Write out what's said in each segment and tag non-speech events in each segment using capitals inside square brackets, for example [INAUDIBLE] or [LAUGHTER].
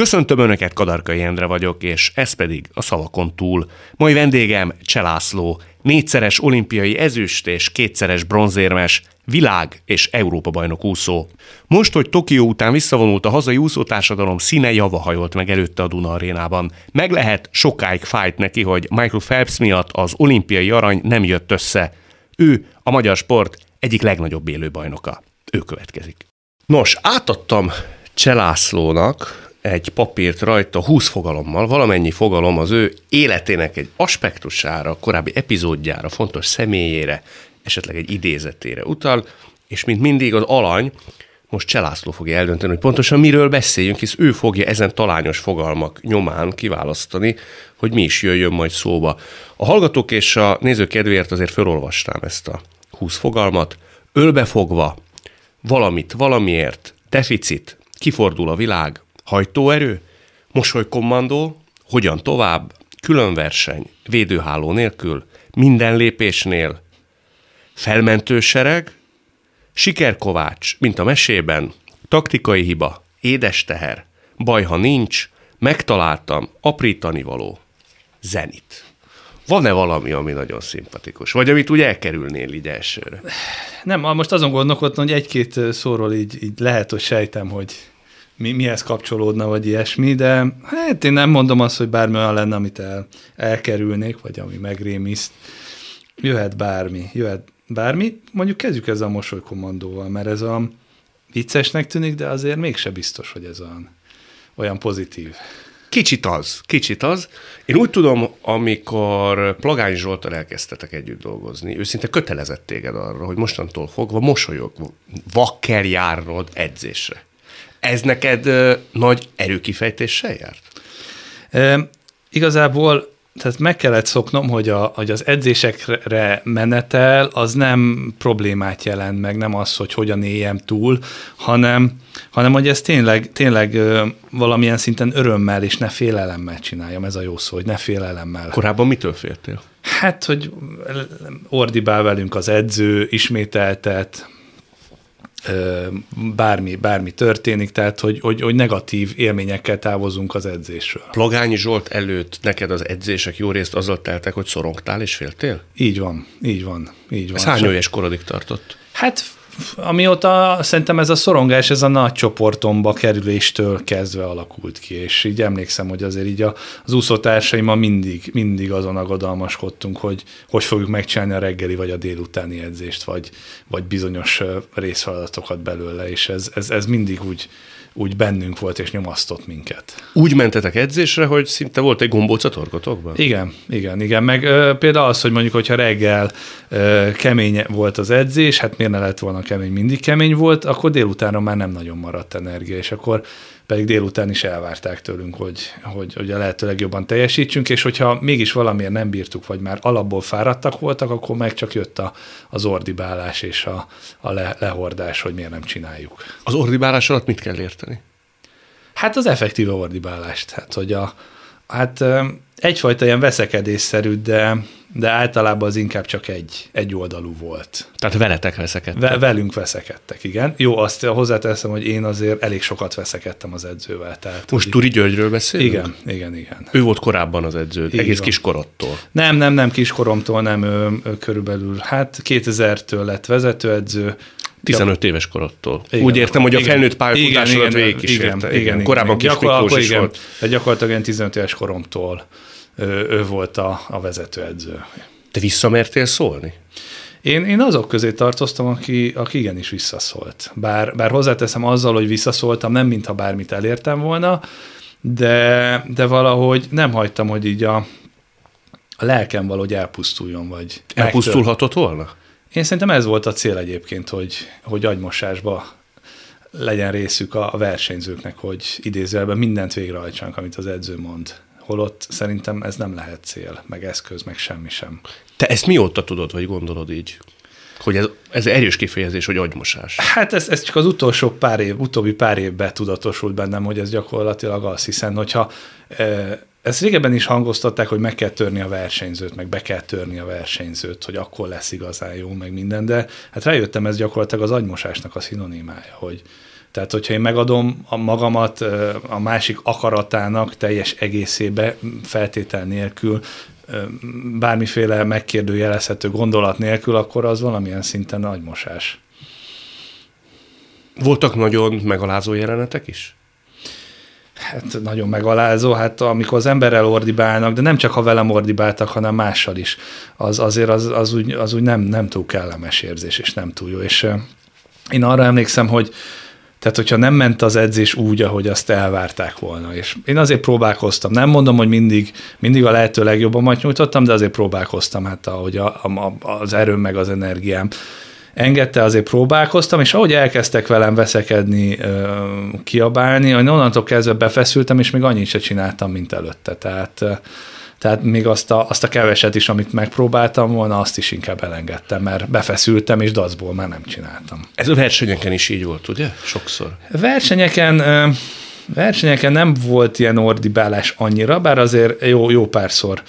Köszöntöm Önöket, Kadarkai Endre vagyok, és ez pedig a szavakon túl. Mai vendégem Cselászló, négyszeres olimpiai ezüst és kétszeres bronzérmes, világ- és Európa-bajnok úszó. Most, hogy Tokió után visszavonult a hazai úszótársadalom színe java hajolt meg előtte a Duna arénában. Meg lehet, sokáig fájt neki, hogy Michael Phelps miatt az olimpiai arany nem jött össze. Ő a magyar sport egyik legnagyobb élőbajnoka. Ő következik. Nos, átadtam Cselászlónak egy papírt rajta 20 fogalommal, valamennyi fogalom az ő életének egy aspektusára, korábbi epizódjára, fontos személyére, esetleg egy idézetére utal, és mint mindig az alany, most Cselászló fogja eldönteni, hogy pontosan miről beszéljünk, hisz ő fogja ezen talányos fogalmak nyomán kiválasztani, hogy mi is jöjjön majd szóba. A hallgatók és a nézők kedvéért azért felolvastám ezt a 20 fogalmat. Ölbefogva, valamit valamiért, deficit, kifordul a világ, hajtóerő, mosolykommandó, hogyan tovább, különverseny, védőháló nélkül, minden lépésnél, felmentősereg, sikerkovács, mint a mesében, taktikai hiba, édes teher, baj, ha nincs, megtaláltam, aprítani való, zenit. Van-e valami, ami nagyon szimpatikus? Vagy amit úgy elkerülnél így elsőre? Nem, most azon gondolkodtam, hogy egy-két szóról így, így lehet, hogy sejtem, hogy mi, mihez kapcsolódna, vagy ilyesmi, de hát én nem mondom azt, hogy bármi olyan lenne, amit el, elkerülnék, vagy ami megrémiszt. Jöhet bármi, jöhet bármi. Mondjuk kezdjük ezzel a mosolykommandóval, mert ez a viccesnek tűnik, de azért mégse biztos, hogy ez olyan, olyan pozitív. Kicsit az, kicsit az. Én úgy tudom, amikor Plagány Zsoltal elkezdtetek együtt dolgozni, ő szinte kötelezett téged arra, hogy mostantól fogva mosolyogva kell járnod edzésre. Ez neked nagy erőkifejtéssel járt? E, igazából tehát meg kellett szoknom, hogy, a, hogy az edzésekre menetel az nem problémát jelent meg, nem az, hogy hogyan éljem túl, hanem, hanem hogy ez tényleg, tényleg valamilyen szinten örömmel és ne félelemmel csináljam, ez a jó szó, hogy ne félelemmel. Korábban mitől féltél? Hát, hogy ordibál velünk az edző, ismételtet, bármi, bármi történik, tehát hogy, hogy, hogy negatív élményekkel távozunk az edzésről. Plagányi Zsolt előtt neked az edzések jó részt azzal teltek, hogy szorongtál és féltél? Így van, így van, így van. Ez hány éves korodig tartott? Hát amióta szerintem ez a szorongás, ez a nagy csoportomba kerüléstől kezdve alakult ki, és így emlékszem, hogy azért így a, az úszótársaimmal mindig, mindig azon aggodalmaskodtunk, hogy hogy fogjuk megcsinálni a reggeli vagy a délutáni edzést, vagy, vagy bizonyos részfeladatokat belőle, és ez, ez, ez mindig úgy, úgy bennünk volt és nyomasztott minket. Úgy mentetek edzésre, hogy szinte volt egy gombóc a torkotokban? Igen, igen, igen. Meg ö, például az, hogy mondjuk, hogyha reggel ö, kemény volt az edzés, hát miért ne lett volna kemény, mindig kemény volt, akkor délutánra már nem nagyon maradt energia, és akkor pedig délután is elvárták tőlünk, hogy, hogy, hogy a lehető legjobban teljesítsünk, és hogyha mégis valamiért nem bírtuk, vagy már alapból fáradtak voltak, akkor meg csak jött a, az ordibálás és a, a le, lehordás, hogy miért nem csináljuk. Az ordibálás alatt mit kell érteni? Hát az effektív ordibálást, hát hogy a, hát egyfajta ilyen veszekedésszerű, de, de általában az inkább csak egy, egy oldalú volt. Tehát veletek veszekedtek? Ve, velünk veszekedtek, igen. Jó, azt hozzáteszem, hogy én azért elég sokat veszekedtem az edzővel. Tehát, Most Turi Györgyről beszélünk? Igen, igen, igen. Ő volt korábban az edző, Így egész kiskorodtól. Nem, nem, nem kiskoromtól, nem, ő, ő körülbelül, hát 2000-től lett vezetőedző, 15 éves korodtól. Igen. Úgy értem, hogy a Igen. felnőtt pályafutásodat Igen, igen, végigkísérte. igen, igen, Korábban igen. kis Gyakor- Miklós is igen, volt. De gyakorlatilag én 15 éves koromtól ő, volt a, a vezetőedző. Te visszamertél szólni? Én, én azok közé tartoztam, aki, aki igenis visszaszólt. Bár, bár hozzáteszem azzal, hogy visszaszóltam, nem mintha bármit elértem volna, de, de valahogy nem hagytam, hogy így a, a lelkem valahogy elpusztuljon, vagy megtör- Elpusztulhatott volna? Én szerintem ez volt a cél egyébként, hogy, hogy agymosásba legyen részük a, a versenyzőknek, hogy idézőjelben mindent végrehajtsanak, amit az edző mond. Holott szerintem ez nem lehet cél, meg eszköz, meg semmi sem. Te ezt mióta tudod, vagy gondolod így? Hogy ez, ez erős kifejezés, hogy agymosás. Hát ez, ez csak az utolsó pár év, utóbbi pár évben tudatosult bennem, hogy ez gyakorlatilag az, hiszen hogyha e, ezt régebben is hangoztatták, hogy meg kell törni a versenyzőt, meg be kell törni a versenyzőt, hogy akkor lesz igazán jó, meg minden, de hát rájöttem, ez gyakorlatilag az agymosásnak a szinonimája, hogy, Tehát, hogyha én megadom a magamat a másik akaratának teljes egészébe, feltétel nélkül, bármiféle megkérdőjelezhető gondolat nélkül, akkor az valamilyen szinten nagy mosás. Voltak nagyon megalázó jelenetek is? Hát nagyon megalázó, hát amikor az emberrel ordibálnak, de nem csak ha velem ordibáltak, hanem mással is, az azért az, az úgy, az úgy nem, nem túl kellemes érzés, és nem túl jó. És én arra emlékszem, hogy tehát, hogyha nem ment az edzés úgy, ahogy azt elvárták volna. És én azért próbálkoztam. Nem mondom, hogy mindig, mindig a lehető legjobban nyújtottam, de azért próbálkoztam, hát ahogy a, a, az erőm meg az energiám engedte, azért próbálkoztam, és ahogy elkezdtek velem veszekedni, kiabálni, hogy onnantól kezdve befeszültem, és még annyit se csináltam, mint előtte. Tehát, tehát még azt a, azt a keveset is, amit megpróbáltam volna, azt is inkább elengedtem, mert befeszültem, és dacból már nem csináltam. Ez a versenyeken is így volt, ugye? Sokszor. Versenyeken versenyeken nem volt ilyen ordibálás annyira, bár azért jó, jó párszor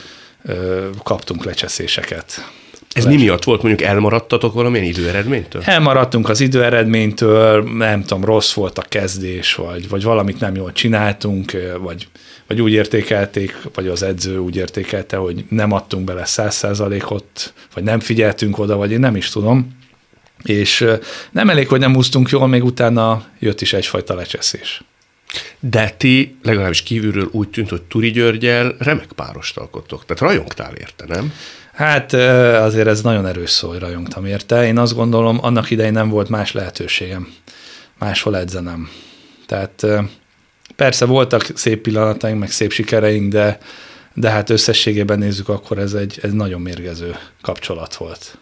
kaptunk lecseszéseket. Ez mi miatt volt? Mondjuk elmaradtatok valamilyen időeredménytől? Elmaradtunk az időeredménytől, nem tudom, rossz volt a kezdés, vagy, vagy valamit nem jól csináltunk, vagy, vagy úgy értékelték, vagy az edző úgy értékelte, hogy nem adtunk bele száz százalékot, vagy nem figyeltünk oda, vagy én nem is tudom. És nem elég, hogy nem húztunk jól, még utána jött is egyfajta lecseszés. De ti legalábbis kívülről úgy tűnt, hogy Turi Györgyel remek párost alkottok. Tehát rajongtál érte, nem? Hát azért ez nagyon erős szó, hogy rajongtam érte. Én azt gondolom, annak idején nem volt más lehetőségem. Máshol edzenem. Tehát persze voltak szép pillanataink, meg szép sikereink, de, de hát összességében nézzük, akkor ez egy ez nagyon mérgező kapcsolat volt.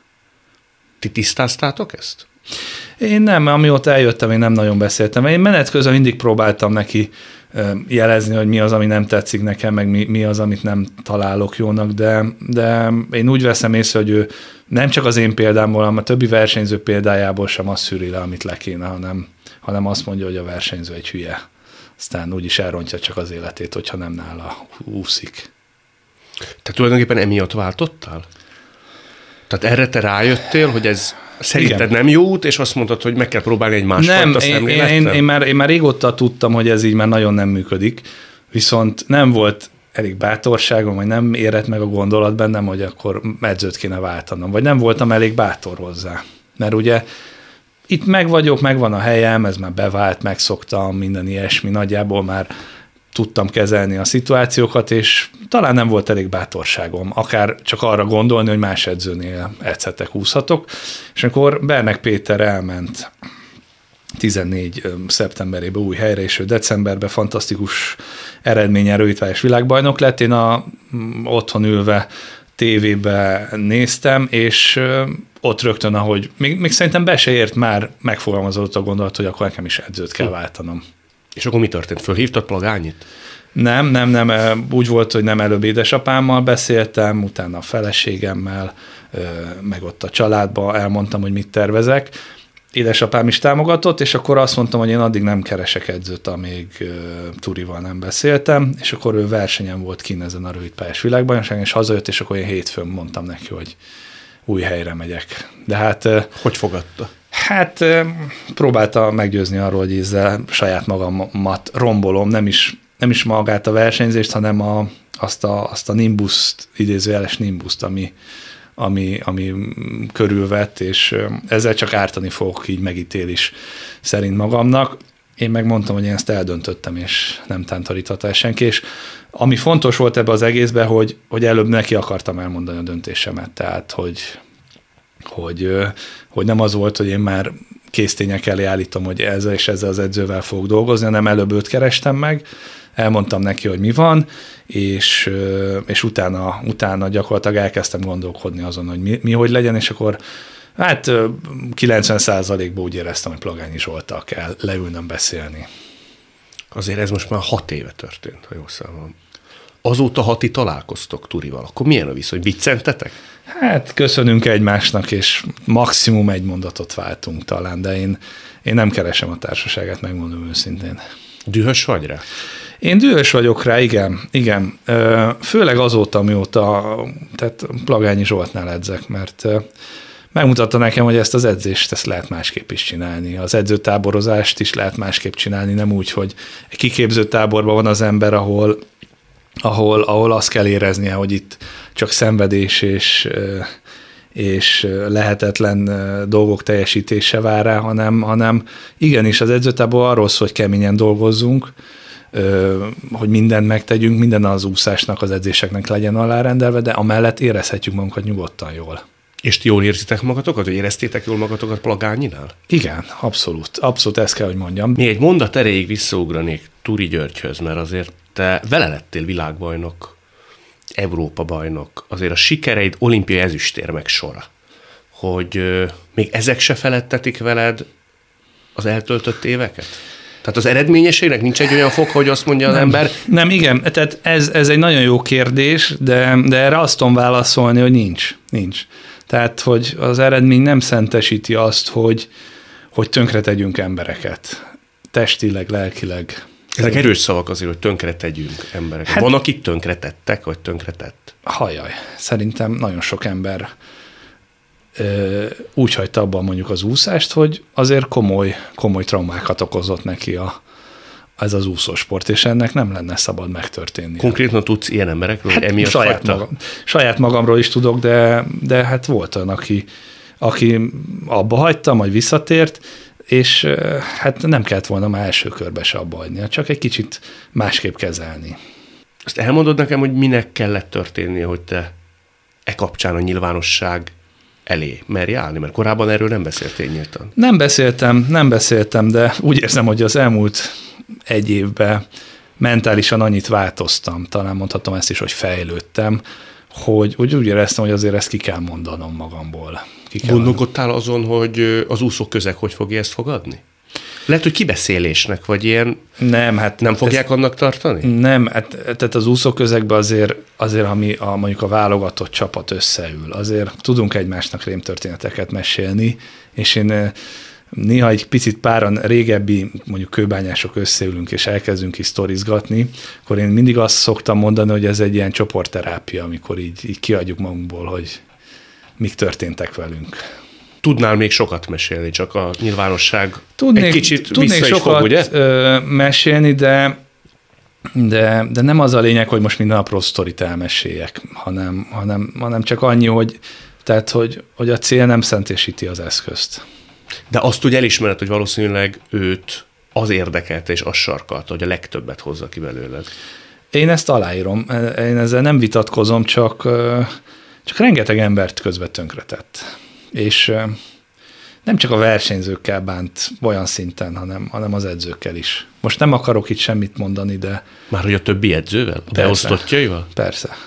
Ti tisztáztátok ezt? Én nem, amióta eljöttem, én nem nagyon beszéltem. Én menet közben mindig próbáltam neki jelezni, hogy mi az, ami nem tetszik nekem, meg mi, mi az, amit nem találok jónak, de, de én úgy veszem észre, hogy ő nem csak az én példámból, hanem a többi versenyző példájából sem azt szűri le, amit le kéne, hanem, hanem azt mondja, hogy a versenyző egy hülye. Aztán úgyis elrontja csak az életét, hogyha nem nála úszik. Te tulajdonképpen emiatt váltottál? Tehát erre te rájöttél, hogy ez szerinted Igen. nem jó út, és azt mondtad, hogy meg kell próbálni egy másfajta Nem, én, én, én, én, már, én már régóta tudtam, hogy ez így már nagyon nem működik, viszont nem volt elég bátorságom, vagy nem érett meg a gondolat bennem, hogy akkor edzőt kéne váltanom, vagy nem voltam elég bátor hozzá. Mert ugye itt meg vagyok, megvan a helyem, ez már bevált, megszoktam, minden ilyesmi, nagyjából már tudtam kezelni a szituációkat, és talán nem volt elég bátorságom, akár csak arra gondolni, hogy más edzőnél edzhetek, úszhatok. És akkor Bernek Péter elment 14 szeptemberében új helyre, és ő decemberben fantasztikus eredményen rövidvályos világbajnok lett. Én a, otthon ülve tévébe néztem, és ott rögtön, ahogy még, még szerintem be se ért már megfogalmazott a gondolat, hogy akkor nekem is edzőt kell váltanom. És akkor mi történt? Fölhívtad plagányit? Nem, nem, nem. Úgy volt, hogy nem előbb édesapámmal beszéltem, utána a feleségemmel, meg ott a családba elmondtam, hogy mit tervezek. Édesapám is támogatott, és akkor azt mondtam, hogy én addig nem keresek edzőt, amíg Turival nem beszéltem, és akkor ő versenyen volt kín ezen a rövidpályás világbajnokságon, és hazajött, és akkor én hétfőn mondtam neki, hogy új helyre megyek. De hát... Hogy fogadta? Hát próbálta meggyőzni arról, hogy ezzel saját magamat rombolom, nem is, nem is magát a versenyzést, hanem a, azt, a, azt a nimbuszt, idézőjeles nimbuszt, ami, ami, ami körülvett, és ezzel csak ártani fogok így megítélés szerint magamnak. Én megmondtam, hogy én ezt eldöntöttem, és nem tántoríthatás senki, és ami fontos volt ebbe az egészbe, hogy, hogy előbb neki akartam elmondani a döntésemet, tehát, hogy hogy, hogy nem az volt, hogy én már késztények elé állítom, hogy ezzel és ezzel az edzővel fogok dolgozni, hanem előbb őt kerestem meg, elmondtam neki, hogy mi van, és, és utána, utána gyakorlatilag elkezdtem gondolkodni azon, hogy mi, mi hogy legyen, és akkor hát 90%-ban úgy éreztem, hogy Plagányi Zsoltal kell leülnöm beszélni. Azért ez most már hat éve történt, ha jól számolom. Azóta, ha ti találkoztok Turival, akkor milyen a viszony? Viccentetek? Hát köszönünk egymásnak, és maximum egy mondatot váltunk talán, de én, én nem keresem a társaságát, megmondom őszintén. Dühös vagy rá? Én dühös vagyok rá, igen, igen. Főleg azóta, mióta, tehát Plagányi Zsoltnál edzek, mert megmutatta nekem, hogy ezt az edzést ezt lehet másképp is csinálni. Az edzőtáborozást is lehet másképp csinálni, nem úgy, hogy egy kiképző táborban van az ember, ahol, ahol, ahol azt kell éreznie, hogy itt csak szenvedés és, és lehetetlen dolgok teljesítése vár rá, hanem, hanem igenis az edzőtábor arról szól, hogy keményen dolgozzunk, hogy mindent megtegyünk, minden az úszásnak, az edzéseknek legyen alárendelve, de amellett érezhetjük magunkat nyugodtan jól. És ti jól érzitek magatokat, vagy éreztétek jól magatokat Plagányinál? Igen, abszolút. Abszolút ezt kell, hogy mondjam. Mi egy mondat erejéig visszaugranék Turi Györgyhöz, mert azért te vele lettél világbajnok, Európa bajnok, azért a sikereid olimpiai ezüstérmek sora. Hogy euh, még ezek se felettetik veled az eltöltött éveket? Tehát az eredményességnek nincs egy olyan fok, hogy azt mondja az nem, ember. Nem, igen, tehát ez, ez egy nagyon jó kérdés, de, de erre azt tudom válaszolni, hogy nincs. Nincs. Tehát, hogy az eredmény nem szentesíti azt, hogy, hogy tönkre tegyünk embereket. Testileg, lelkileg. Ezek erős szavak azért, hogy tönkre tegyünk embereket. Hát, Van, akit tönkre tettek, vagy tönkre tett? Hajaj, szerintem nagyon sok ember ö, úgy hagyta abban mondjuk az úszást, hogy azért komoly, komoly traumákat okozott neki a, ez az úszósport, és ennek nem lenne szabad megtörténni. Konkrétan tudsz ilyen emberekről, hát emiatt saját, magam, saját magamról is tudok, de, de hát volt olyan, aki, aki abba hagyta, majd visszatért, és hát nem kellett volna már első körbe se abba hagyni, csak egy kicsit másképp kezelni. Azt elmondod nekem, hogy minek kellett történnie, hogy te e kapcsán a nyilvánosság elé merj állni? Mert korábban erről nem beszéltél nyíltan. Nem beszéltem, nem beszéltem, de úgy érzem, hogy az elmúlt egy évben mentálisan annyit változtam, talán mondhatom ezt is, hogy fejlődtem, hogy, hogy úgy éreztem, hogy azért ezt ki kell mondanom magamból. Ki kell Gondolkodtál azon, hogy az úszók közeg hogy fogja ezt fogadni? Lehet, hogy kibeszélésnek, vagy ilyen nem, hát nem fogják ez, annak tartani? Nem, hát, tehát az úszó közegben azért, azért ami a, mondjuk a válogatott csapat összeül, azért tudunk egymásnak rémtörténeteket mesélni, és én néha egy picit páran régebbi, mondjuk kőbányások összeülünk és elkezdünk is sztorizgatni, akkor én mindig azt szoktam mondani, hogy ez egy ilyen csoportterápia, amikor így, így kiadjuk magunkból, hogy mik történtek velünk. Tudnál még sokat mesélni, csak a nyilvánosság tudnék, egy kicsit tudnék vissza sokat is fog, ugye? mesélni, de de, de nem az a lényeg, hogy most minden apró sztorit elmeséljek, hanem, hanem, hanem csak annyi, hogy, tehát, hogy, hogy a cél nem szentésíti az eszközt. De azt úgy elismered, hogy valószínűleg őt az érdekelte és az sarkalta, hogy a legtöbbet hozza ki belőled. Én ezt aláírom, én ezzel nem vitatkozom, csak, csak rengeteg embert közbe tönkretett. És nem csak a versenyzőkkel bánt olyan szinten, hanem, hanem az edzőkkel is. Most nem akarok itt semmit mondani, de... Már hogy a többi edzővel? A beosztottjaival? Persze.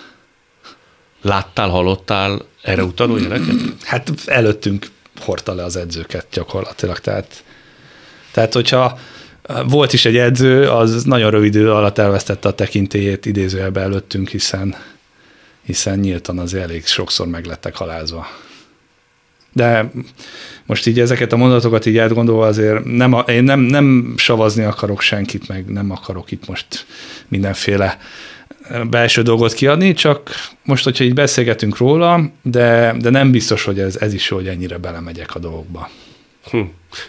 Láttál, hallottál erre utaló jeleket? Hát előttünk hordta le az edzőket gyakorlatilag. Tehát, tehát hogyha volt is egy edző, az nagyon rövid idő alatt elvesztette a tekintélyét idézőjelbe előttünk, hiszen, hiszen nyíltan az elég sokszor meglettek halázva. De most így ezeket a mondatokat így átgondolva azért nem, én nem, nem savazni akarok senkit, meg nem akarok itt most mindenféle belső dolgot kiadni, csak most, hogyha így beszélgetünk róla, de, de nem biztos, hogy ez, ez is, hogy ennyire belemegyek a dolgokba. Hm.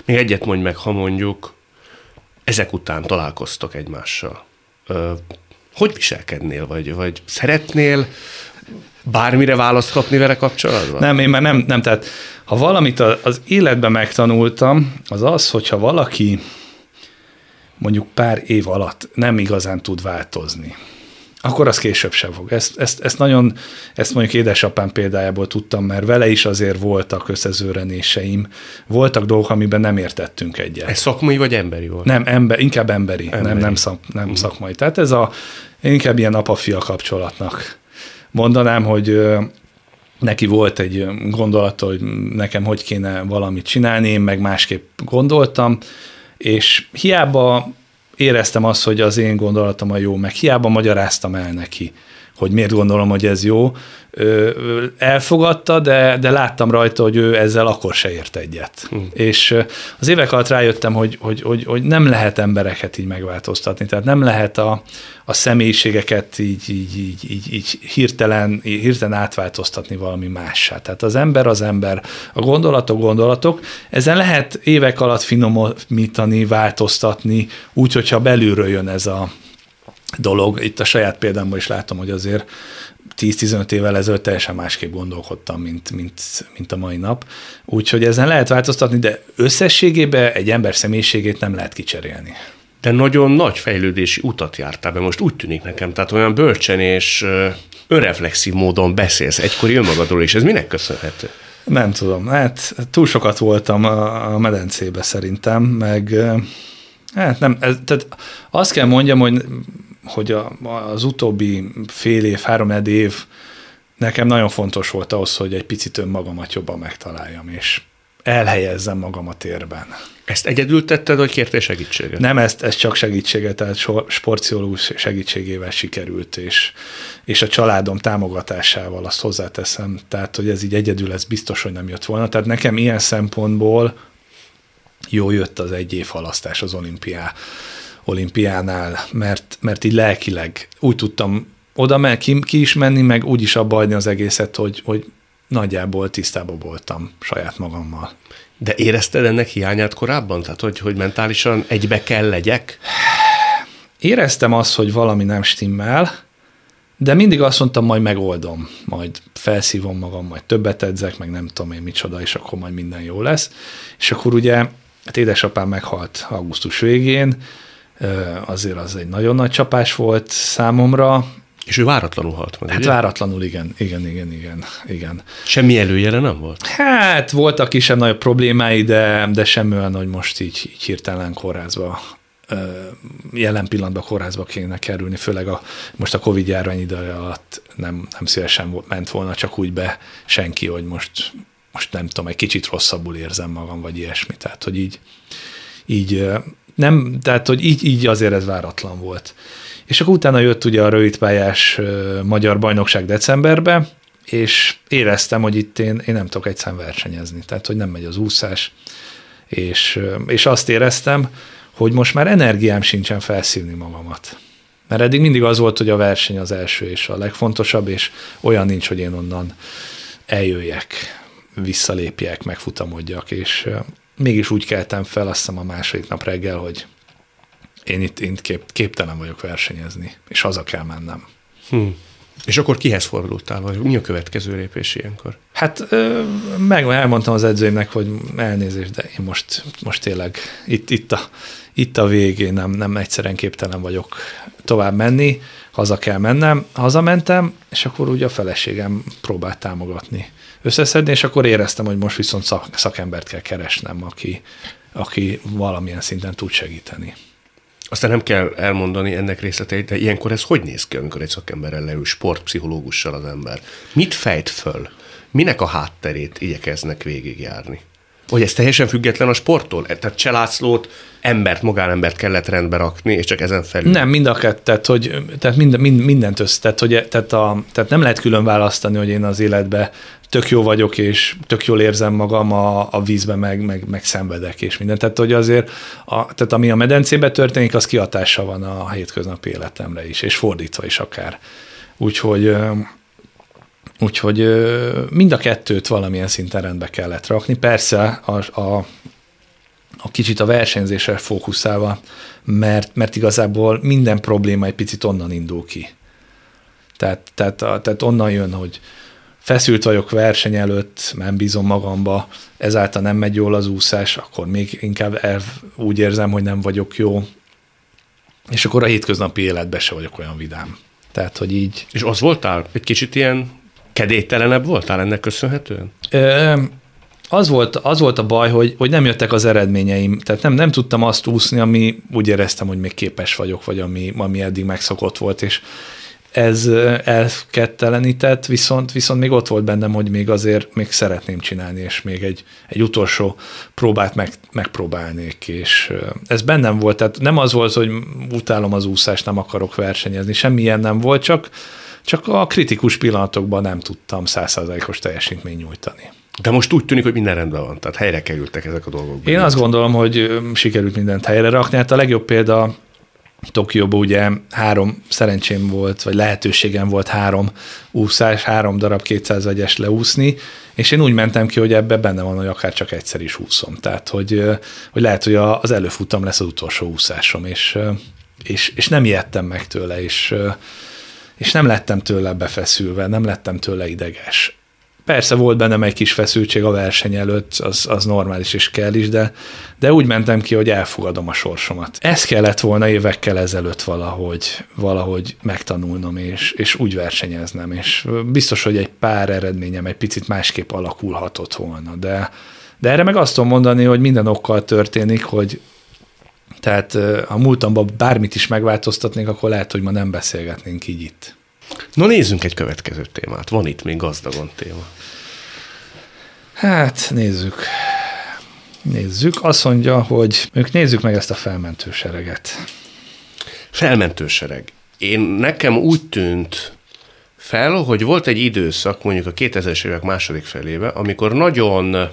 Még egyet mondj meg, ha mondjuk ezek után találkoztok egymással. Ö, hogy viselkednél, vagy, vagy szeretnél bármire választ kapni vele kapcsolatban? Nem, én már nem, nem, tehát ha valamit az életben megtanultam, az az, hogyha valaki mondjuk pár év alatt nem igazán tud változni, akkor az később sem fog. Ezt, ezt, ezt nagyon, ezt mondjuk édesapám példájából tudtam, mert vele is azért voltak összezőrenéseim, voltak dolgok, amiben nem értettünk egyet. Ez szakmai vagy emberi volt? Nem, ember, inkább emberi, emberi. nem, nem, szak, nem mm. szakmai. Tehát ez a, inkább ilyen apa-fia kapcsolatnak mondanám, hogy neki volt egy gondolata, hogy nekem hogy kéne valamit csinálni, én meg másképp gondoltam, és hiába éreztem azt, hogy az én gondolatom a jó, meg hiába magyaráztam el neki, hogy miért gondolom, hogy ez jó. Elfogadta, de, de láttam rajta, hogy ő ezzel akkor se ért egyet. Hmm. És az évek alatt rájöttem, hogy, hogy, hogy, hogy nem lehet embereket így megváltoztatni, tehát nem lehet a, a személyiségeket így, így, így, így, így hirtelen, hirtelen átváltoztatni valami mássá. Tehát az ember az ember, a gondolatok gondolatok, ezen lehet évek alatt finomítani, változtatni, úgy, hogyha belülről jön ez a, dolog. Itt a saját példámban is látom, hogy azért 10-15 évvel ezelőtt teljesen másképp gondolkodtam, mint, mint, mint a mai nap. Úgyhogy ezen lehet változtatni, de összességében egy ember személyiségét nem lehet kicserélni. De nagyon nagy fejlődési utat jártál be, most úgy tűnik nekem, tehát olyan bölcsen és önreflexív módon beszélsz egykori önmagadról, és ez minek köszönhető? Nem tudom, hát túl sokat voltam a medencébe szerintem, meg hát nem, ez, tehát azt kell mondjam, hogy hogy a, az utóbbi fél év, három év nekem nagyon fontos volt ahhoz, hogy egy picit önmagamat jobban megtaláljam, és elhelyezzem magam a térben. Ezt egyedül tetted, vagy kértél segítséget? Nem, ezt, ezt csak segítséget, tehát sportpszichológus segítségével sikerült, és, és a családom támogatásával azt hozzáteszem. Tehát, hogy ez így egyedül, ez biztos, hogy nem jött volna. Tehát nekem ilyen szempontból jó jött az egy év halasztás az olimpiá olimpiánál, mert, mert így lelkileg úgy tudtam oda meg, ki, ki is menni, meg úgy is abba adni az egészet, hogy, hogy nagyjából tisztában voltam saját magammal. De érezted ennek hiányát korábban? Tehát, hogy, hogy mentálisan egybe kell legyek? Éreztem azt, hogy valami nem stimmel, de mindig azt mondtam, majd megoldom, majd felszívom magam, majd többet edzek, meg nem tudom én micsoda, és akkor majd minden jó lesz. És akkor ugye, hát édesapám meghalt augusztus végén, azért az egy nagyon nagy csapás volt számomra. És ő váratlanul halt meg, Hát ugye? váratlanul, igen, igen, igen, igen, igen. Semmi előjele nem volt? Hát voltak kisebb nagyobb problémái, de, de semmi olyan, hogy most így, így hirtelen kórházba jelen pillanatban kórházba kéne kerülni, főleg a, most a Covid járvány ideje alatt nem, nem szívesen ment volna csak úgy be senki, hogy most, most nem tudom, egy kicsit rosszabbul érzem magam, vagy ilyesmi. Tehát, hogy így, így nem, tehát, hogy így, így azért ez váratlan volt. És akkor utána jött ugye a rövidpályás magyar bajnokság decemberbe, és éreztem, hogy itt én, én nem tudok egyszer versenyezni, tehát hogy nem megy az úszás, és, és azt éreztem, hogy most már energiám sincsen felszívni magamat. Mert eddig mindig az volt, hogy a verseny az első és a legfontosabb, és olyan nincs, hogy én onnan eljöjjek, visszalépjek, megfutamodjak, és mégis úgy keltem fel, azt hiszem a második nap reggel, hogy én itt, itt kép, képtelen vagyok versenyezni, és haza kell mennem. Hm. És akkor kihez fordultál, vagy mi a következő lépés ilyenkor? Hát meg elmondtam az edzőimnek, hogy elnézést, de én most, most tényleg itt, itt, a, itt a végén nem, nem egyszerűen képtelen vagyok tovább menni, haza kell mennem. Hazamentem, és akkor ugye a feleségem próbált támogatni összeszedni, és akkor éreztem, hogy most viszont szak, szakembert kell keresnem, aki, aki valamilyen szinten tud segíteni. Aztán nem kell elmondani ennek részleteit, de ilyenkor ez hogy néz ki, amikor egy szakemberrel leül sportpszichológussal az ember? Mit fejt föl? Minek a hátterét igyekeznek végigjárni? Hogy ez teljesen független a sporttól? Tehát Cselászlót, embert, magánembert kellett rendbe rakni, és csak ezen felül? Nem, mind a kettőt, hogy, tehát mind, mind, mindent össze, tehát, hogy, tehát, a, tehát nem lehet külön választani, hogy én az életbe tök jó vagyok, és tök jól érzem magam a, a vízben, meg, meg, meg szenvedek, és minden. Tehát, hogy azért, a, tehát ami a medencében történik, az kihatása van a hétköznapi életemre is, és fordítva is akár. Úgyhogy Úgyhogy mind a kettőt valamilyen szinten rendbe kellett rakni. Persze a, a, a kicsit a versenyzésre fókuszálva, mert, mert igazából minden probléma egy picit onnan indul ki. Tehát, tehát, tehát onnan jön, hogy feszült vagyok verseny előtt, nem bízom magamba, ezáltal nem megy jól az úszás, akkor még inkább el, úgy érzem, hogy nem vagyok jó, és akkor a hétköznapi életben se vagyok olyan vidám. Tehát, hogy így... És az voltál? Egy kicsit ilyen kedélytelenebb voltál ennek köszönhetően? Ö, az volt, az volt a baj, hogy, hogy nem jöttek az eredményeim, tehát nem, nem tudtam azt úszni, ami úgy éreztem, hogy még képes vagyok, vagy ami, ami eddig megszokott volt, és ez elkettelenített, viszont, viszont még ott volt bennem, hogy még azért még szeretném csinálni, és még egy, egy utolsó próbát meg, megpróbálnék, és ez bennem volt, tehát nem az volt, hogy utálom az úszást, nem akarok versenyezni, semmilyen nem volt, csak csak a kritikus pillanatokban nem tudtam százszázalékos teljesítményt nyújtani. De most úgy tűnik, hogy minden rendben van, tehát helyre kerültek ezek a dolgok. Én azt gondolom, hogy sikerült mindent helyre rakni. Hát a legjobb példa Tokióban ugye három szerencsém volt, vagy lehetőségem volt három úszás, három darab 200 vegyes leúszni, és én úgy mentem ki, hogy ebbe benne van, hogy akár csak egyszer is úszom. Tehát, hogy, hogy lehet, hogy az előfutam lesz az utolsó úszásom, és, és, és nem ijedtem meg tőle, és, és nem lettem tőle befeszülve, nem lettem tőle ideges. Persze volt bennem egy kis feszültség a verseny előtt, az, az normális és kell is, de, de úgy mentem ki, hogy elfogadom a sorsomat. Ez kellett volna évekkel ezelőtt valahogy, valahogy megtanulnom, és, és úgy versenyeznem, és biztos, hogy egy pár eredményem egy picit másképp alakulhatott volna, de, de erre meg azt tudom mondani, hogy minden okkal történik, hogy tehát a múltamban bármit is megváltoztatnék, akkor lehet, hogy ma nem beszélgetnénk így itt. No nézzünk egy következő témát. Van itt még gazdagon téma. Hát nézzük. Nézzük. Azt mondja, hogy ők nézzük meg ezt a felmentő sereget. Felmentő sereg. Én nekem úgy tűnt fel, hogy volt egy időszak, mondjuk a 2000-es évek második felébe, amikor nagyon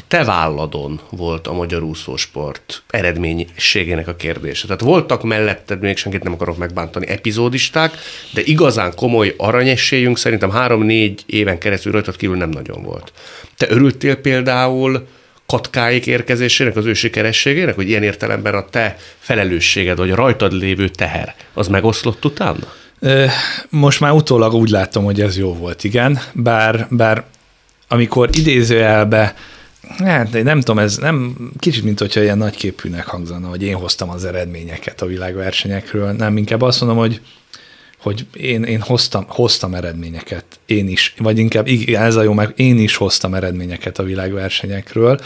a te válladon volt a magyar úszósport eredménységének a kérdése. Tehát voltak melletted, még senkit nem akarok megbántani, epizódisták, de igazán komoly aranyesélyünk szerintem három-négy éven keresztül rajtad kívül nem nagyon volt. Te örültél például katkáik érkezésének, az ő sikerességének, hogy ilyen értelemben a te felelősséged, vagy a rajtad lévő teher, az megoszlott utána? Most már utólag úgy látom, hogy ez jó volt, igen, bár, bár amikor idézőjelbe Hát én nem tudom, ez nem kicsit, mint hogyha ilyen nagyképűnek hangzana, hogy én hoztam az eredményeket a világversenyekről. Nem, inkább azt mondom, hogy hogy én, én hoztam, hoztam eredményeket, én is, vagy inkább igen, ez a jó, meg én is hoztam eredményeket a világversenyekről.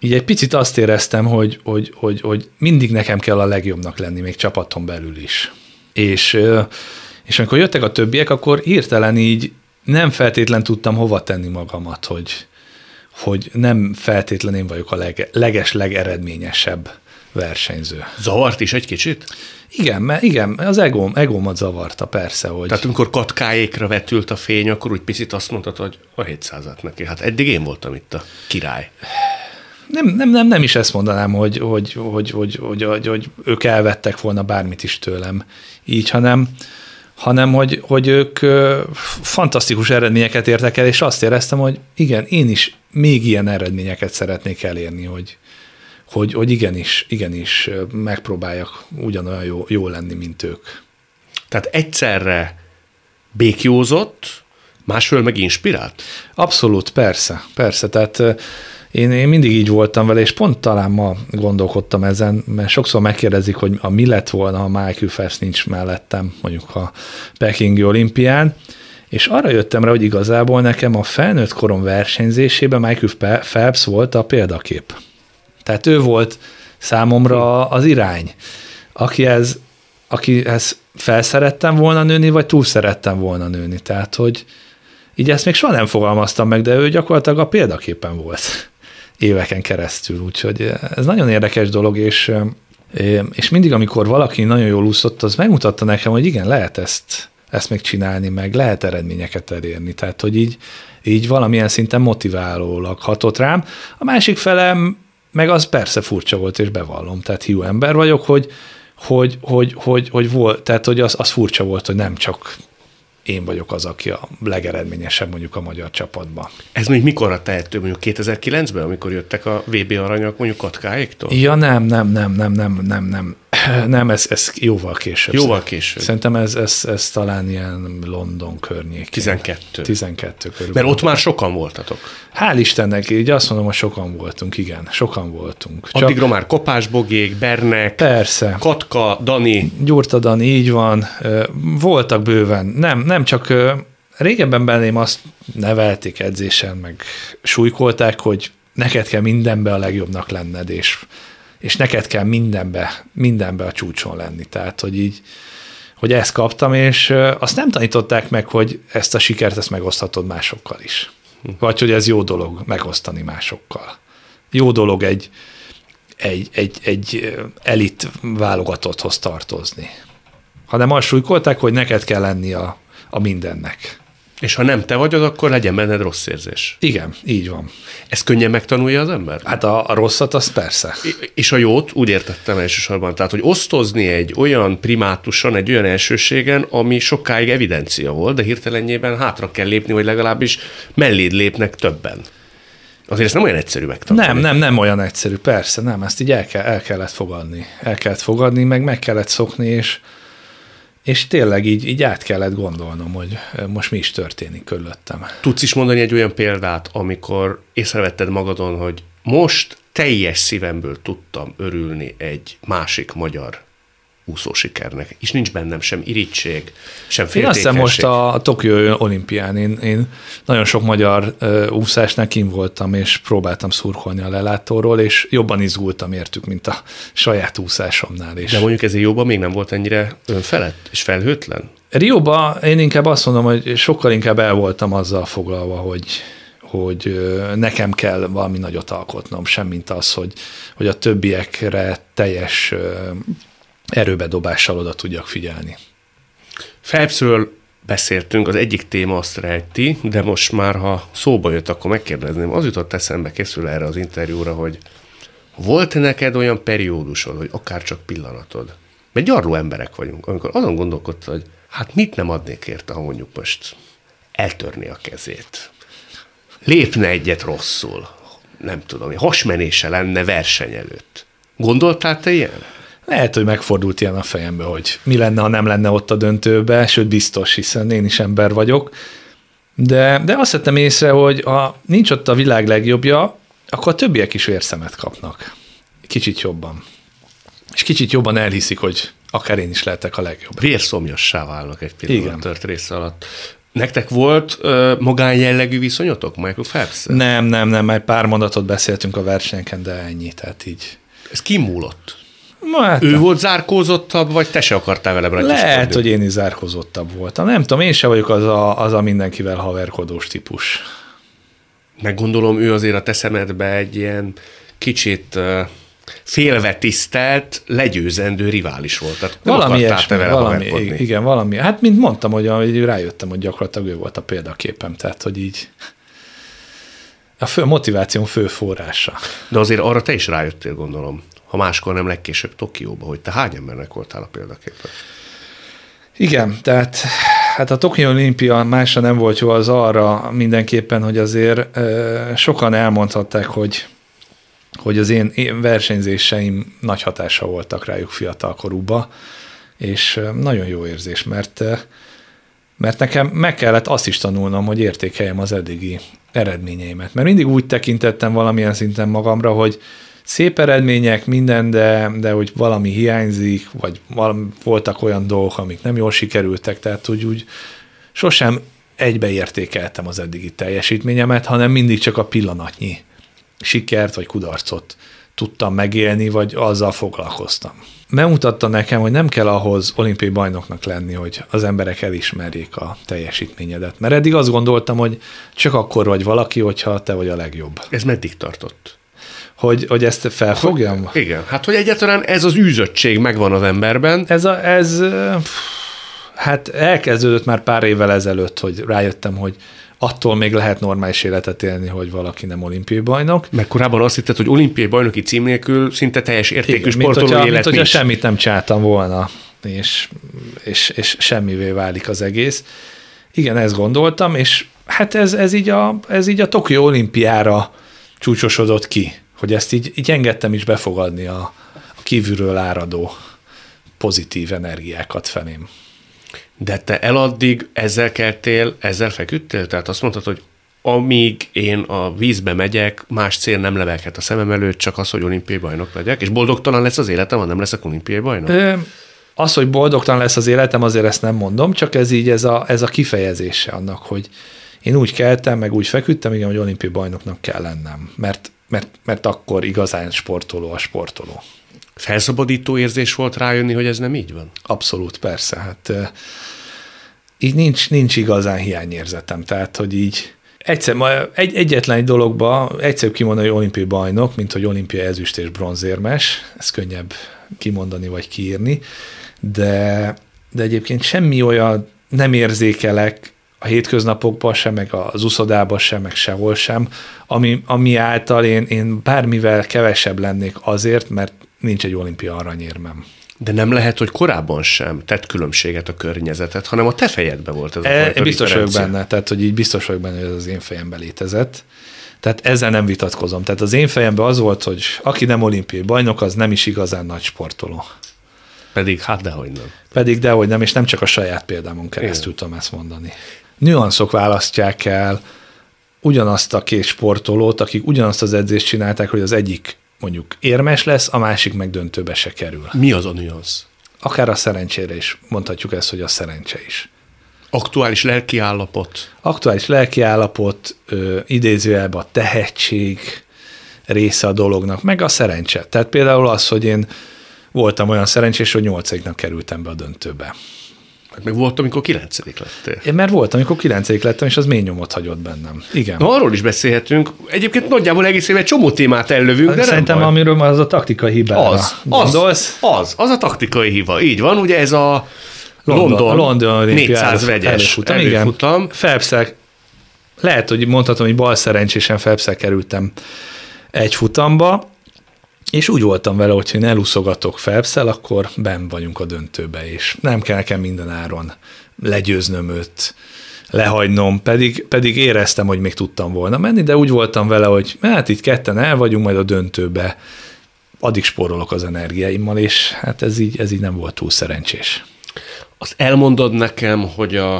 Így egy picit azt éreztem, hogy, hogy, hogy, hogy mindig nekem kell a legjobbnak lenni, még csapaton belül is. És, és amikor jöttek a többiek, akkor hirtelen így nem feltétlen tudtam hova tenni magamat, hogy, hogy nem feltétlenül én vagyok a leg, leges, legeredményesebb versenyző. Zavart is egy kicsit? Igen, mert igen, az egóm, egómat zavarta persze, hogy... Tehát amikor katkáékra vetült a fény, akkor úgy picit azt mondtad, hogy a 700-at neki. Hát eddig én voltam itt a király. Nem, nem, nem, nem is ezt mondanám, hogy, hogy, hogy, hogy, hogy, hogy, hogy ők elvettek volna bármit is tőlem így, hanem, hanem hogy, hogy ők fantasztikus eredményeket értek el, és azt éreztem, hogy igen, én is még ilyen eredményeket szeretnék elérni, hogy, hogy, hogy igenis, igenis megpróbáljak ugyanolyan jó, jó lenni, mint ők. Tehát egyszerre békjózott, másfél meg inspirált? Abszolút, persze, persze. Tehát én, én mindig így voltam vele, és pont talán ma gondolkodtam ezen, mert sokszor megkérdezik, hogy a mi lett volna, ha Michael Phelps nincs mellettem, mondjuk a Pekingi olimpián, és arra jöttem rá, hogy igazából nekem a felnőtt korom versenyzésében Michael Phelps volt a példakép. Tehát ő volt számomra az irány, akihez, akihez felszerettem volna nőni, vagy túl szerettem volna nőni. Tehát, hogy így ezt még soha nem fogalmaztam meg, de ő gyakorlatilag a példaképen volt [LAUGHS] éveken keresztül, úgyhogy ez nagyon érdekes dolog, és, és mindig, amikor valaki nagyon jól úszott, az megmutatta nekem, hogy igen, lehet ezt, ezt még csinálni, meg lehet eredményeket elérni. Tehát, hogy így, így valamilyen szinten motiválólag hatott rám. A másik felem meg az persze furcsa volt, és bevallom, tehát hiú ember vagyok, hogy, hogy, hogy, hogy, hogy volt, tehát hogy az, az furcsa volt, hogy nem csak én vagyok az, aki a legeredményesebb mondjuk a magyar csapatban. Ez még mikorra tehető, mondjuk 2009-ben, amikor jöttek a VB aranyok mondjuk Katkáéktól? Ja nem, nem, nem, nem, nem, nem, nem. Nem, ez, ez jóval később. Jóval később. Szerintem ez, ez, ez talán ilyen London környék. 12. 12 körül. Mert ott már sokan voltatok. Hál' Istennek, így azt mondom, hogy sokan voltunk, igen, sokan voltunk. Csak... Addigra már Kopás Bogék, Bernek, Persze. Katka, Dani. Gyurta Dani, így van. Voltak bőven. Nem, nem csak régebben benném azt nevelték edzésen, meg súlykolták, hogy neked kell mindenbe a legjobbnak lenned, és és neked kell mindenbe, mindenbe a csúcson lenni. Tehát, hogy így, hogy ezt kaptam, és azt nem tanították meg, hogy ezt a sikert ezt megoszthatod másokkal is. Vagy hogy ez jó dolog megosztani másokkal. Jó dolog egy, egy, egy, egy elit válogatotthoz tartozni. Hanem azt súlykolták, hogy neked kell lenni a, a mindennek. És ha nem te vagy az, akkor legyen benned rossz érzés. Igen, így van. Ezt könnyen megtanulja az ember? Hát a, a rosszat, az persze. És a jót úgy értettem elsősorban, tehát hogy osztozni egy olyan primátuson, egy olyan elsőségen, ami sokáig evidencia volt, de hirtelenjében hátra kell lépni, vagy legalábbis melléd lépnek többen. Azért ez nem olyan egyszerű megtanulni. Nem, nem, nem olyan egyszerű, persze, nem, ezt így el, kell, el kellett fogadni. El kellett fogadni, meg meg kellett szokni, és, és tényleg így, így át kellett gondolnom, hogy most mi is történik körülöttem. Tudsz is mondani egy olyan példát, amikor észrevetted magadon, hogy most teljes szívemből tudtam örülni egy másik magyar úszó sikernek, és nincs bennem sem irítség, sem Én azt hiszem most a Tokió olimpián, én, én nagyon sok magyar uh, úszásnál kim voltam, és próbáltam szurkolni a lelátóról, és jobban izgultam értük, mint a saját úszásomnál. És De mondjuk ezért jobban még nem volt ennyire önfelett és felhőtlen? Rióban én inkább azt mondom, hogy sokkal inkább el voltam azzal foglalva, hogy, hogy nekem kell valami nagyot alkotnom, semmint az, hogy, hogy a többiekre teljes erőbedobással oda tudjak figyelni. Phelpsről beszéltünk, az egyik téma azt rejti, de most már, ha szóba jött, akkor megkérdezném. Az jutott eszembe, készül erre az interjúra, hogy volt neked olyan periódusod, hogy akár csak pillanatod, mert gyarló emberek vagyunk, amikor azon gondolkodtad, hogy hát mit nem adnék érte, ha mondjuk most eltörni a kezét. Lépne egyet rosszul, nem tudom, hasmenése lenne verseny előtt. Gondoltál te ilyen? Lehet, hogy megfordult ilyen a fejembe, hogy mi lenne, ha nem lenne ott a döntőbe, sőt biztos, hiszen én is ember vagyok. De, de azt vettem észre, hogy ha nincs ott a világ legjobbja, akkor a többiek is vérszemet kapnak. Kicsit jobban. És kicsit jobban elhiszik, hogy akár én is lehetek a legjobb. Vérszomjassá válnak egy pillanat Igen. tört rész alatt. Nektek volt magánjellegű viszonyotok Michael phelps Nem, nem, nem, már pár mondatot beszéltünk a versenyeken, de ennyi, tehát így. Ez kimúlott? Hát, ő volt zárkózottabb, vagy te se akartál vele bratyi Lehet, hogy én is zárkózottabb voltam. Nem tudom, én se vagyok az a, az a mindenkivel haverkodós típus. Meg gondolom, ő azért a te szemedbe egy ilyen kicsit félve tisztelt, legyőzendő rivális volt. Tehát valami ilyesmi, vele valami, igen, valami. Hát, mint mondtam, hogy, hogy rájöttem, hogy gyakorlatilag ő volt a példaképem, tehát, hogy így a fő motiváció fő forrása. De azért arra te is rájöttél, gondolom ha máskor nem legkésőbb Tokióba, hogy te hány embernek voltál a példaképpen? Igen, tehát hát a Tokió olimpia másra nem volt jó, az arra mindenképpen, hogy azért sokan elmondhatták, hogy hogy az én, én versenyzéseim nagy hatása voltak rájuk fiatalkorúba, és nagyon jó érzés, mert mert nekem meg kellett azt is tanulnom, hogy értékeljem az eddigi eredményeimet. Mert mindig úgy tekintettem valamilyen szinten magamra, hogy szép eredmények, minden, de, de hogy valami hiányzik, vagy valami, voltak olyan dolgok, amik nem jól sikerültek, tehát úgy, úgy sosem egybeértékeltem az eddigi teljesítményemet, hanem mindig csak a pillanatnyi sikert vagy kudarcot tudtam megélni, vagy azzal foglalkoztam. Megmutatta nekem, hogy nem kell ahhoz olimpiai bajnoknak lenni, hogy az emberek elismerjék a teljesítményedet. Mert eddig azt gondoltam, hogy csak akkor vagy valaki, hogyha te vagy a legjobb. Ez meddig tartott? Hogy, hogy ezt felfogjam? Hogy, igen, hát hogy egyáltalán ez az űzöttség megvan az emberben. Ez, a, ez hát elkezdődött már pár évvel ezelőtt, hogy rájöttem, hogy attól még lehet normális életet élni, hogy valaki nem olimpiai bajnok. Meg korábban azt hitted, hogy olimpiai bajnoki cím nélkül szinte teljes értékű Igen, sportoló mint hogyha, élet mint hogyha semmit nem csináltam volna, és, és, és semmivé válik az egész. Igen, ezt gondoltam, és hát ez, ez, így, a, ez így a Tokió olimpiára csúcsosodott ki hogy ezt így, így engedtem is befogadni a, a kívülről áradó pozitív energiákat felém. De te eladdig ezzel keltél, ezzel feküdtél? Tehát azt mondtad, hogy amíg én a vízbe megyek, más cél nem levelhet a szemem előtt, csak az, hogy olimpiai bajnok legyek, és boldogtalan lesz az életem, ha nem leszek olimpiai bajnok? Ö, az, hogy boldogtalan lesz az életem, azért ezt nem mondom, csak ez így ez a, ez a kifejezése annak, hogy én úgy keltem, meg úgy feküdtem, igen, hogy olimpiai bajnoknak kell lennem, mert mert, mert akkor igazán sportoló a sportoló. Felszabadító érzés volt rájönni, hogy ez nem így van? Abszolút, persze. Hát így nincs, nincs igazán hiányérzetem. Tehát, hogy így egyszer, egy, egyetlen egy dologba egyszerűbb kimondani, hogy olimpiai bajnok, mint hogy olimpia ezüst és bronzérmes. Ez könnyebb kimondani vagy kiírni. De, de egyébként semmi olyan nem érzékelek a hétköznapokban sem, meg az uszodában sem, meg sehol sem, ami, ami által én, én bármivel kevesebb lennék azért, mert nincs egy olimpia aranyérmem. De nem lehet, hogy korábban sem tett különbséget a környezetet, hanem a te fejedben volt ez a E, fajta biztos vagyok differencia. benne, tehát hogy így biztos vagyok benne, hogy ez az én fejemben létezett. Tehát ezzel nem vitatkozom. Tehát az én fejemben az volt, hogy aki nem olimpiai bajnok, az nem is igazán nagy sportoló. Pedig hát dehogy nem. Pedig dehogy nem, és nem csak a saját példámon keresztül Igen. tudom ezt mondani. Nüanszok választják el ugyanazt a két sportolót, akik ugyanazt az edzést csinálták, hogy az egyik mondjuk érmes lesz, a másik meg döntőbe se kerül. Mi az a nüansz? Akár a szerencsére is mondhatjuk ezt, hogy a szerencse is. Aktuális lelki állapot. Aktuális lelkiállapot, ö, idézőjelben a tehetség része a dolognak, meg a szerencse. Tehát például az, hogy én voltam olyan szerencsés, hogy nyolcadiknak kerültem be a döntőbe. Meg volt, amikor kilencedik lettél. Én mert voltam, amikor kilencedik lettem, és az mély nyomot hagyott bennem. Igen. Na, arról is beszélhetünk. Egyébként nagyjából egész éve egy csomó témát ellövünk, de Szerintem nem amiről már az a taktikai hibára Az, az, gondolsz. az, az a taktikai hiba. Így van, ugye ez a London, London olimpiára 400 vegyes előfutam, előfutam. Igen. Phelps-el, lehet, hogy mondhatom, hogy bal szerencsésen phelps kerültem egy futamba, és úgy voltam vele, hogy én elúszogatok phelps akkor ben vagyunk a döntőbe, és nem kell nekem minden áron legyőznöm őt, lehagynom, pedig, pedig éreztem, hogy még tudtam volna menni, de úgy voltam vele, hogy hát itt ketten el vagyunk, majd a döntőbe addig spórolok az energiáimmal, és hát ez így, ez így nem volt túl szerencsés. Azt elmondod nekem, hogy a,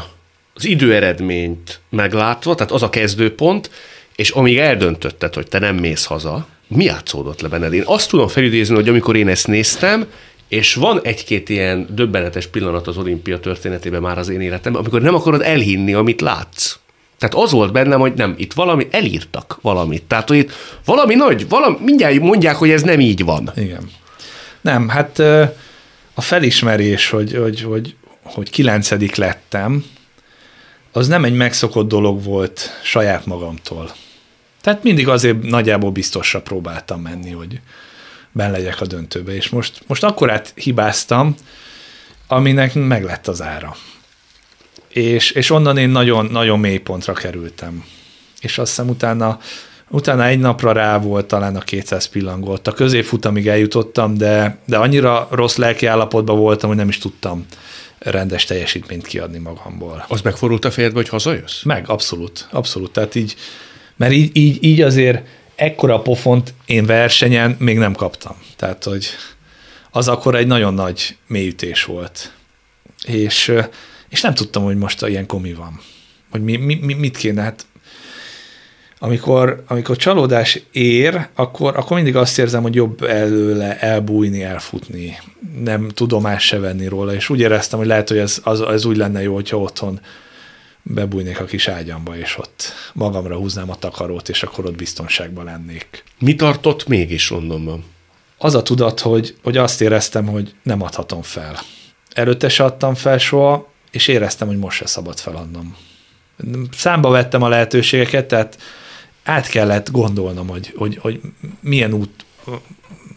az időeredményt meglátva, tehát az a kezdőpont, és amíg eldöntötted, hogy te nem mész haza, mi játszódott le benned? Én azt tudom felidézni, hogy amikor én ezt néztem, és van egy-két ilyen döbbenetes pillanat az olimpia történetében már az én életemben, amikor nem akarod elhinni, amit látsz. Tehát az volt bennem, hogy nem, itt valami, elírtak valamit. Tehát, hogy itt valami nagy, valami, mindjárt mondják, hogy ez nem így van. Igen. Nem, hát a felismerés, hogy, hogy, hogy, hogy kilencedik lettem, az nem egy megszokott dolog volt saját magamtól. Tehát mindig azért nagyjából biztosra próbáltam menni, hogy ben legyek a döntőbe, és most, most akkorát hibáztam, aminek meg lett az ára. És, és onnan én nagyon, nagyon mély pontra kerültem. És azt hiszem utána, utána egy napra rá volt talán a 200 pillangolt. A középfutamig eljutottam, de, de annyira rossz lelki állapotban voltam, hogy nem is tudtam rendes teljesítményt kiadni magamból. Az megfordult a fejedbe, hogy hazajössz? Meg, abszolút, abszolút. Tehát így, mert így, így, így azért ekkora pofont én versenyen még nem kaptam. Tehát, hogy az akkor egy nagyon nagy mélyütés volt. És, és nem tudtam, hogy most ilyen komi van. Hogy mi, mi, mi, mit kéne, hát amikor, amikor csalódás ér, akkor, akkor mindig azt érzem, hogy jobb előle elbújni, elfutni, nem tudomás se venni róla, és úgy éreztem, hogy lehet, hogy ez, az, ez úgy lenne jó, hogyha otthon bebújnék a kis ágyamba, és ott magamra húznám a takarót, és akkor ott biztonságban lennék. Mi tartott mégis Londonban? Az a tudat, hogy, hogy azt éreztem, hogy nem adhatom fel. Előtte se adtam fel soha, és éreztem, hogy most se szabad feladnom. Számba vettem a lehetőségeket, tehát át kellett gondolnom, hogy, hogy, hogy milyen út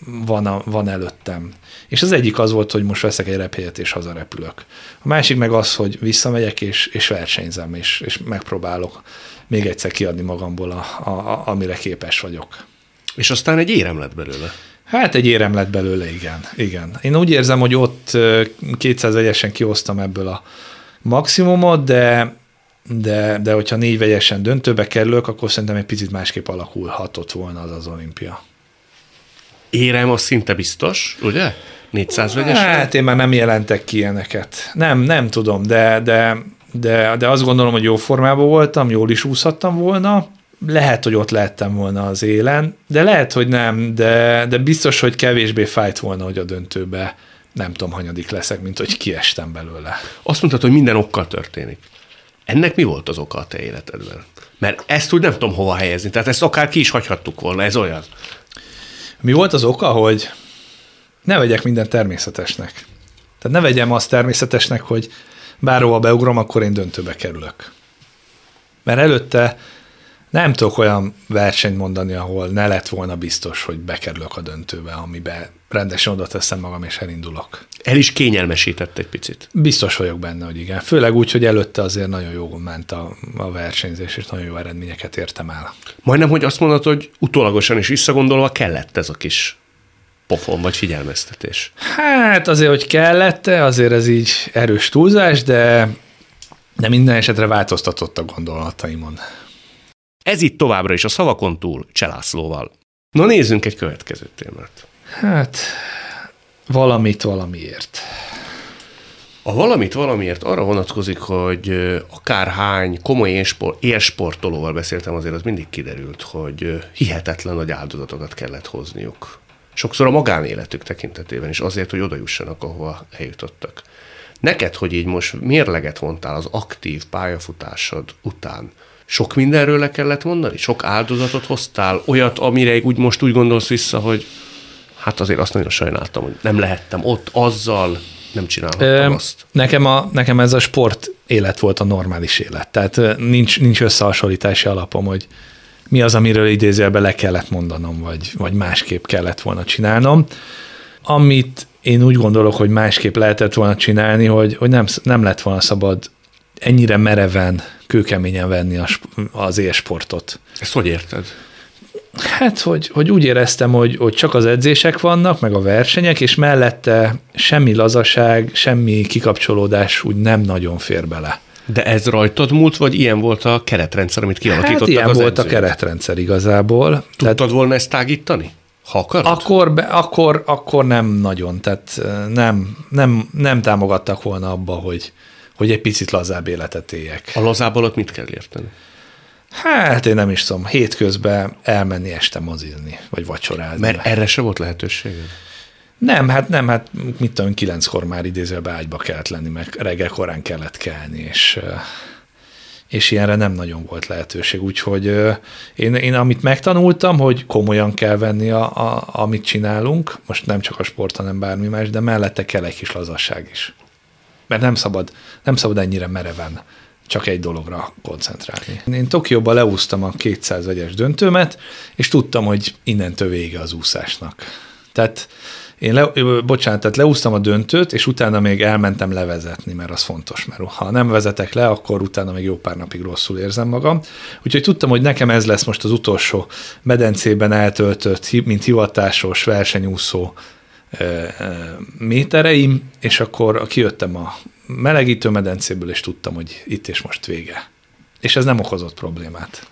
van, a, van előttem. És az egyik az volt, hogy most veszek egy repjegyet és hazarepülök. A másik meg az, hogy visszamegyek és, és versenyzem, és, és megpróbálok még egyszer kiadni magamból, a, a, a, amire képes vagyok. És aztán egy érem lett belőle. Hát egy érem lett belőle, igen. igen. Én úgy érzem, hogy ott 200 vegyesen kihoztam ebből a maximumot, de, de, de hogyha négy vegyesen döntőbe kerülök, akkor szerintem egy picit másképp alakulhatott volna az az olimpia. Érem az szinte biztos, ugye? 400 vegyes? Hát én már nem jelentek ki ilyeneket. Nem, nem tudom, de, de, de, de azt gondolom, hogy jó formában voltam, jól is úszhattam volna, lehet, hogy ott lehettem volna az élen, de lehet, hogy nem, de, de biztos, hogy kevésbé fájt volna, hogy a döntőbe nem tudom, hanyadik leszek, mint hogy kiestem belőle. Azt mondtad, hogy minden okkal történik. Ennek mi volt az oka a te életedben? Mert ezt úgy nem tudom hova helyezni. Tehát ezt akár ki is hagyhattuk volna, ez olyan. Mi volt az oka, hogy ne vegyek minden természetesnek. Tehát ne vegyem azt természetesnek, hogy bárhova beugrom, akkor én döntőbe kerülök. Mert előtte Nem tudok olyan versenyt mondani, ahol ne lett volna biztos, hogy bekerülök a döntőbe, amiben rendesen oda teszem magam, és elindulok. El is kényelmesített egy picit. Biztos vagyok benne, hogy igen. Főleg úgy, hogy előtte azért nagyon jó ment a, a versenyzés, és nagyon jó eredményeket értem el. Majdnem, hogy azt mondod, hogy utólagosan is visszagondolva kellett ez a kis pofon vagy figyelmeztetés. Hát azért, hogy kellett azért ez így erős túlzás, de, de minden esetre változtatott a gondolataimon. Ez itt továbbra is a szavakon túl Cselászlóval. Na nézzünk egy következő témát. Hát, valamit valamiért. A valamit valamiért arra vonatkozik, hogy akárhány komoly élsport, élsportolóval beszéltem, azért az mindig kiderült, hogy hihetetlen nagy áldozatokat kellett hozniuk. Sokszor a magánéletük tekintetében is azért, hogy oda jussanak, ahova eljutottak. Neked, hogy így most mérleget vontál az aktív pályafutásod után, sok mindenről le kellett mondani? Sok áldozatot hoztál? Olyat, amire úgy most úgy gondolsz vissza, hogy hát azért azt nagyon sajnáltam, hogy nem lehettem ott azzal, nem csinálhattam Ö, azt. Nekem, a, nekem ez a sport élet volt a normális élet. Tehát nincs, nincs összehasonlítási alapom, hogy mi az, amiről idézőjelben le kellett mondanom, vagy, vagy másképp kellett volna csinálnom. Amit én úgy gondolok, hogy másképp lehetett volna csinálni, hogy, hogy nem, nem lett volna szabad ennyire mereven, kőkeményen venni a, az élsportot. Ezt hogy érted? Hát, hogy, hogy úgy éreztem, hogy, hogy csak az edzések vannak, meg a versenyek, és mellette semmi lazaság, semmi kikapcsolódás úgy nem nagyon fér bele. De ez rajtad múlt, vagy ilyen volt a keretrendszer, amit kialakítottak hát ilyen az volt edzők? a keretrendszer igazából. Tudtad tehát, volna ezt tágítani? Ha akarod? Akkor, be, akkor, akkor nem nagyon, tehát nem, nem, nem támogattak volna abba, hogy, hogy egy picit lazább életet éljek. A lazább alatt mit kell érteni? Hát én nem is tudom, hétközben elmenni este mozizni, vagy vacsorázni. Mert erre se volt lehetőséged? Nem, hát nem, hát mit tudom, kilenckor már idézőben ágyba kellett lenni, meg reggel korán kellett kelni, és, és ilyenre nem nagyon volt lehetőség. Úgyhogy én, én amit megtanultam, hogy komolyan kell venni, a, a, amit csinálunk, most nem csak a sport, hanem bármi más, de mellette kell egy kis lazasság is. Mert nem szabad, nem szabad ennyire mereven csak egy dologra koncentrálni. Én Tokióban leúztam a 200 vegyes döntőmet, és tudtam, hogy innentől vége az úszásnak. Tehát én le, bocsánat, tehát leúztam a döntőt, és utána még elmentem levezetni, mert az fontos, mert ha nem vezetek le, akkor utána még jó pár napig rosszul érzem magam. Úgyhogy tudtam, hogy nekem ez lesz most az utolsó medencében eltöltött, mint hivatásos versenyúszó métereim, és akkor kijöttem a melegítő medencéből, és tudtam, hogy itt és most vége. És ez nem okozott problémát.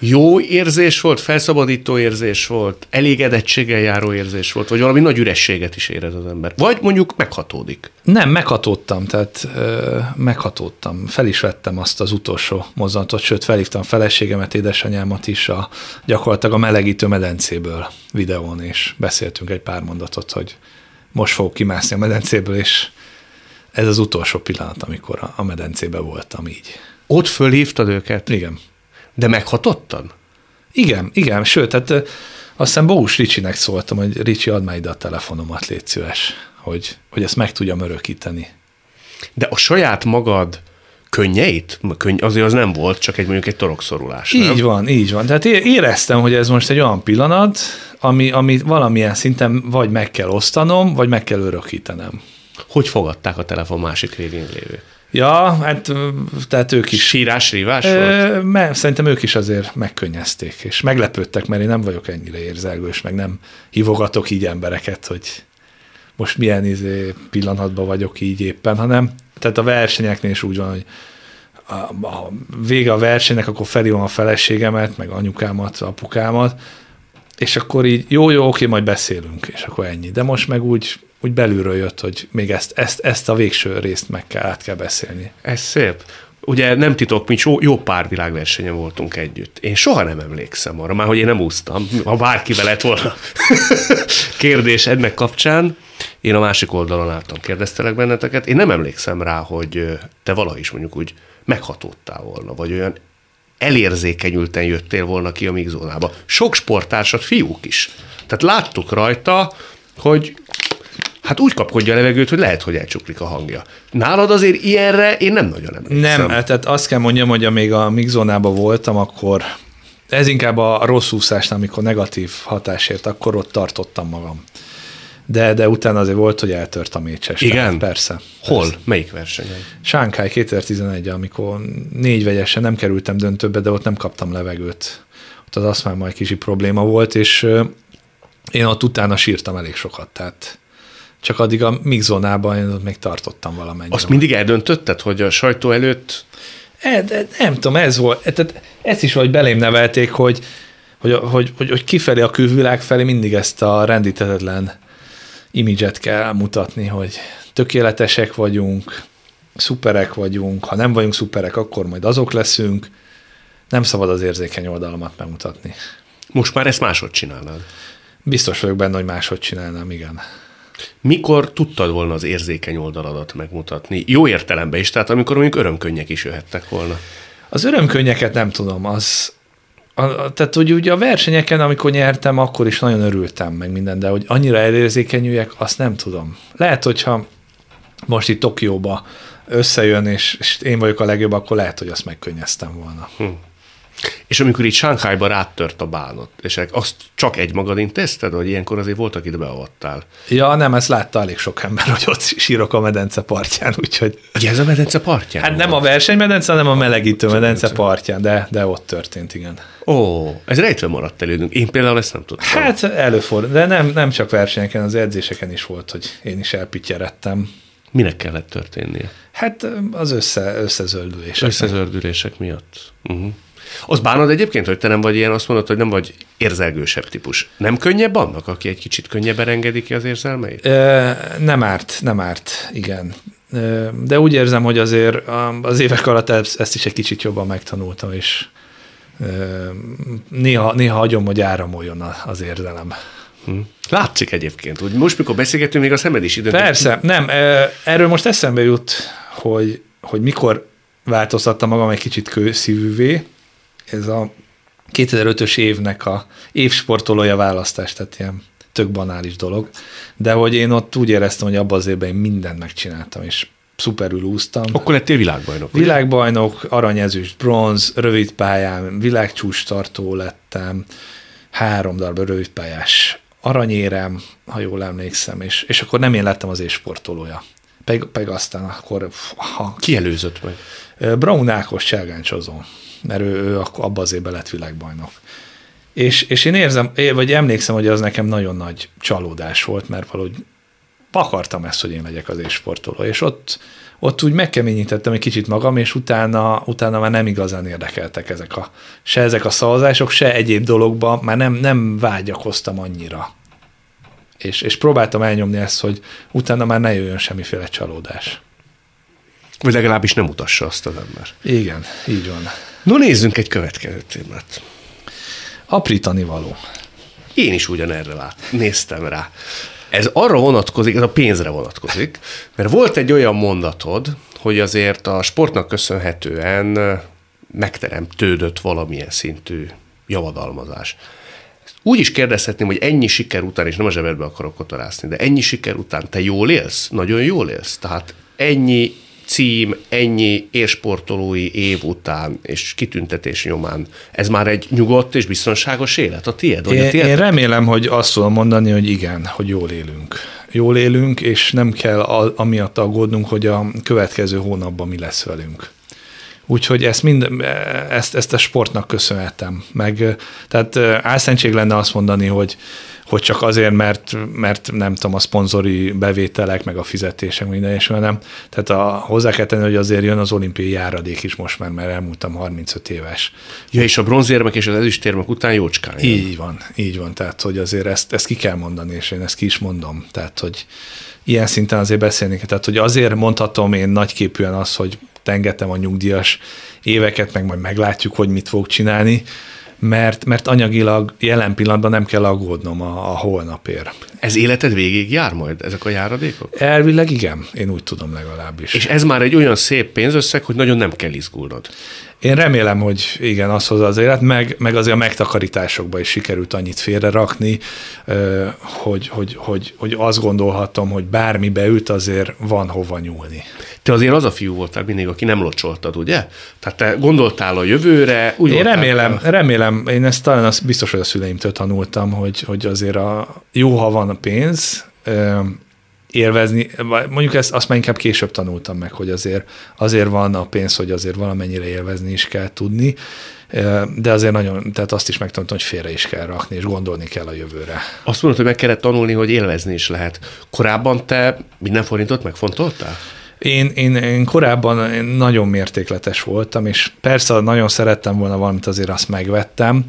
Jó érzés volt, felszabadító érzés volt, elégedettséggel járó érzés volt, vagy valami nagy ürességet is érez az ember. Vagy mondjuk meghatódik. Nem, meghatódtam, tehát ö, meghatódtam. Fel is vettem azt az utolsó mozzanatot, sőt felhívtam feleségemet, édesanyámat is a, gyakorlatilag a melegítő medencéből videón, és beszéltünk egy pár mondatot, hogy most fogok kimászni a medencéből, és ez az utolsó pillanat, amikor a, a medencébe voltam így. Ott fölhívtad őket? Igen. De meghatottan? Igen, igen, sőt, hát azt hiszem Bós Ricsinek szóltam, hogy Ricsi, add már ide a telefonomat, légy szíves, hogy, hogy ezt meg tudjam örökíteni. De a saját magad könnyeit? Könny, azért az nem volt, csak egy mondjuk egy torokszorulás. Így nem? van, így van. Tehát éreztem, hogy ez most egy olyan pillanat, ami, ami valamilyen szinten vagy meg kell osztanom, vagy meg kell örökítenem. Hogy fogadták a telefon másik végén lévő? Ja, hát tehát ők is. Sírás, rívás volt? Mert szerintem ők is azért megkönnyezték, és meglepődtek, mert én nem vagyok ennyire érzelgős, meg nem hívogatok így embereket, hogy most milyen izé pillanatban vagyok így éppen, hanem tehát a versenyeknél is úgy van, hogy a, a vége a versenynek, akkor felhívom a feleségemet, meg anyukámat, apukámat, és akkor így jó, jó, oké, majd beszélünk, és akkor ennyi. De most meg úgy úgy belülről jött, hogy még ezt, ezt, ezt a végső részt meg kell, át kell beszélni. Ez szép. Ugye nem titok, mi jó, jó pár világversenyen voltunk együtt. Én soha nem emlékszem arra, már hogy én nem úsztam, ha bárkivel lett volna [LAUGHS] kérdés ennek kapcsán. Én a másik oldalon álltam, kérdeztelek benneteket. Én nem emlékszem rá, hogy te valaha is mondjuk úgy meghatódtál volna, vagy olyan elérzékenyülten jöttél volna ki a migzónába. Sok sportársat, fiúk is. Tehát láttuk rajta, hogy hát úgy kapkodja a levegőt, hogy lehet, hogy elcsuklik a hangja. Nálad azért ilyenre én nem nagyon emlékszem. Nem, tehát azt kell mondjam, hogy amíg a mixzónában voltam, akkor ez inkább a rossz úszásnál, amikor negatív hatásért, akkor ott tartottam magam. De, de utána azért volt, hogy eltört a mécses. Igen? Tehát Persze. Hol? Persze. Melyik versenyen? Sánkhái 2011 amikor négy vegyesen nem kerültem döntőbe, de ott nem kaptam levegőt. Ott az azt már majd kicsi probléma volt, és én ott utána sírtam elég sokat, tehát csak addig a mixzónában én ott még tartottam valamennyire. Azt mindig eldöntötted, hogy a sajtó előtt E, de nem tudom, ez volt, e, tehát ezt is vagy belém nevelték, hogy, hogy, hogy, hogy, hogy kifelé a külvilág felé mindig ezt a rendítetetlen imidzset kell mutatni, hogy tökéletesek vagyunk, szuperek vagyunk, ha nem vagyunk szuperek, akkor majd azok leszünk. Nem szabad az érzékeny oldalamat megmutatni. most már ezt máshogy csinálnád. Biztos vagyok benne, hogy máshogy csinálnám, igen. Mikor tudtad volna az érzékeny oldaladat megmutatni? Jó értelemben is, tehát amikor mondjuk örömkönnyek is jöhettek volna. Az örömkönnyeket nem tudom, az, a, a, tehát hogy ugye a versenyeken, amikor nyertem, akkor is nagyon örültem meg minden, de hogy annyira elérzékenyüljek, azt nem tudom. Lehet, hogyha most itt Tokióba összejön, és, és én vagyok a legjobb, akkor lehet, hogy azt megkönnyeztem volna. És amikor itt Sánkhájba rátört a bánat, és azt csak egy magad intézted, vagy ilyenkor azért voltak itt beavattál? Ja, nem, ezt látta elég sok ember, [LAUGHS] hogy ott sírok a medence partján, úgyhogy... Ugye ez a medence partján? Hát nem a versenymedence, hanem a melegítő medence partján, de, de ott történt, igen. Ó, ez rejtve maradt elődünk. Én például ezt nem tudtam. Hát előfordul, de nem, nem csak versenyeken, az edzéseken is volt, hogy én is elpityeredtem. Minek kellett történnie? Hát az össze, összezöldülés. Összezördülések miatt. Uh-huh. Az bánod egyébként, hogy te nem vagy ilyen, azt mondod, hogy nem vagy érzelgősebb típus. Nem könnyebb annak, aki egy kicsit könnyebben engedi ki az érzelmeit? Ö, nem árt, nem árt, igen. De úgy érzem, hogy azért az évek alatt ezt is egy kicsit jobban megtanultam, és néha, néha hagyom, hogy áramoljon az érzelem. Hm. Látszik egyébként, hogy most, mikor beszélgetünk, még a szemed is időt. Persze, nem, erről most eszembe jut, hogy, hogy mikor változtattam magam egy kicsit kőszívűvé, ez a 2005-ös évnek a évsportolója választás, tehát ilyen tök banális dolog, de hogy én ott úgy éreztem, hogy abban az évben én mindent megcsináltam, és szuperül úsztam. Akkor lettél világbajnok. Világbajnok, aranyezős, bronz, rövid pályán, világcsúcs tartó lettem, három darab rövidpályás aranyérem, ha jól emlékszem, és, és akkor nem én lettem az ésportolója. Pedig, pedig aztán akkor... Ha, Ki előzött meg? Brown Ákos cselgáncsozó, mert ő, ő abban az évben lett világbajnok. És, és én érzem, vagy emlékszem, hogy az nekem nagyon nagy csalódás volt, mert valahogy akartam ezt, hogy én legyek az ésportoló, és ott, ott úgy megkeményítettem egy kicsit magam, és utána, utána már nem igazán érdekeltek ezek a, se ezek a szavazások, se egyéb dologban, már nem, nem vágyakoztam annyira. És, és próbáltam elnyomni ezt, hogy utána már ne jöjjön semmiféle csalódás. Vagy legalábbis nem utassa azt az ember. Igen, így van. No nézzünk egy következő témát. Aprítani való. Én is ugyanerre lát, néztem rá. Ez arra vonatkozik, ez a pénzre vonatkozik, mert volt egy olyan mondatod, hogy azért a sportnak köszönhetően megteremtődött valamilyen szintű javadalmazás. Úgy is kérdezhetném, hogy ennyi siker után, és nem a zsebedbe akarok kotorászni, de ennyi siker után te jól élsz? Nagyon jól élsz? Tehát ennyi cím, ennyi élsportolói év után és kitüntetés nyomán, ez már egy nyugodt és biztonságos élet a tiéd? Én, a tiéd? én remélem, hogy azt tudom mondani, hogy igen, hogy jól élünk. Jól élünk, és nem kell a, amiatt aggódnunk, hogy a következő hónapban mi lesz velünk. Úgyhogy ezt, mind, ezt, ezt a sportnak köszönhetem. Meg, tehát álszentség lenne azt mondani, hogy, hogy csak azért, mert, mert nem tudom, a szponzori bevételek, meg a fizetések, minden és nem. Tehát a, hozzá kell tenni, hogy azért jön az olimpiai járadék is most már, mert elmúltam 35 éves. Ja, és a bronzérmek és az ezüstérmek után jócskán jön. Így van, így van. Tehát, hogy azért ezt, ezt ki kell mondani, és én ezt ki is mondom. Tehát, hogy ilyen szinten azért beszélni Tehát, hogy azért mondhatom én nagyképűen azt, hogy tengetem a nyugdíjas éveket, meg majd meglátjuk, hogy mit fog csinálni, mert, mert anyagilag jelen pillanatban nem kell aggódnom a, a holnapért. Ez életed végig jár majd, ezek a járadékok? Elvileg igen, én úgy tudom legalábbis. És ez már egy olyan szép pénzösszeg, hogy nagyon nem kell izgulnod. Én remélem, hogy igen, az hozza az élet, meg, meg azért a megtakarításokba is sikerült annyit félre rakni, hogy, hogy, hogy, hogy azt gondolhatom, hogy bármi beült, azért van hova nyúlni. Te azért az a fiú voltál mindig, aki nem locsoltad, ugye? Tehát te gondoltál a jövőre. Úgy én remélem, a... remélem, én ezt talán azt biztos, hogy a szüleimtől tanultam, hogy, hogy azért a, jó, ha van a pénz, élvezni, mondjuk ezt azt már inkább később tanultam meg, hogy azért, azért van a pénz, hogy azért valamennyire élvezni is kell tudni, de azért nagyon, tehát azt is megtanultam, hogy félre is kell rakni, és gondolni kell a jövőre. Azt mondod, hogy meg kellett tanulni, hogy élvezni is lehet. Korábban te minden forintot megfontoltál? Én, én, én korábban én nagyon mértékletes voltam, és persze nagyon szerettem volna valamit, azért azt megvettem,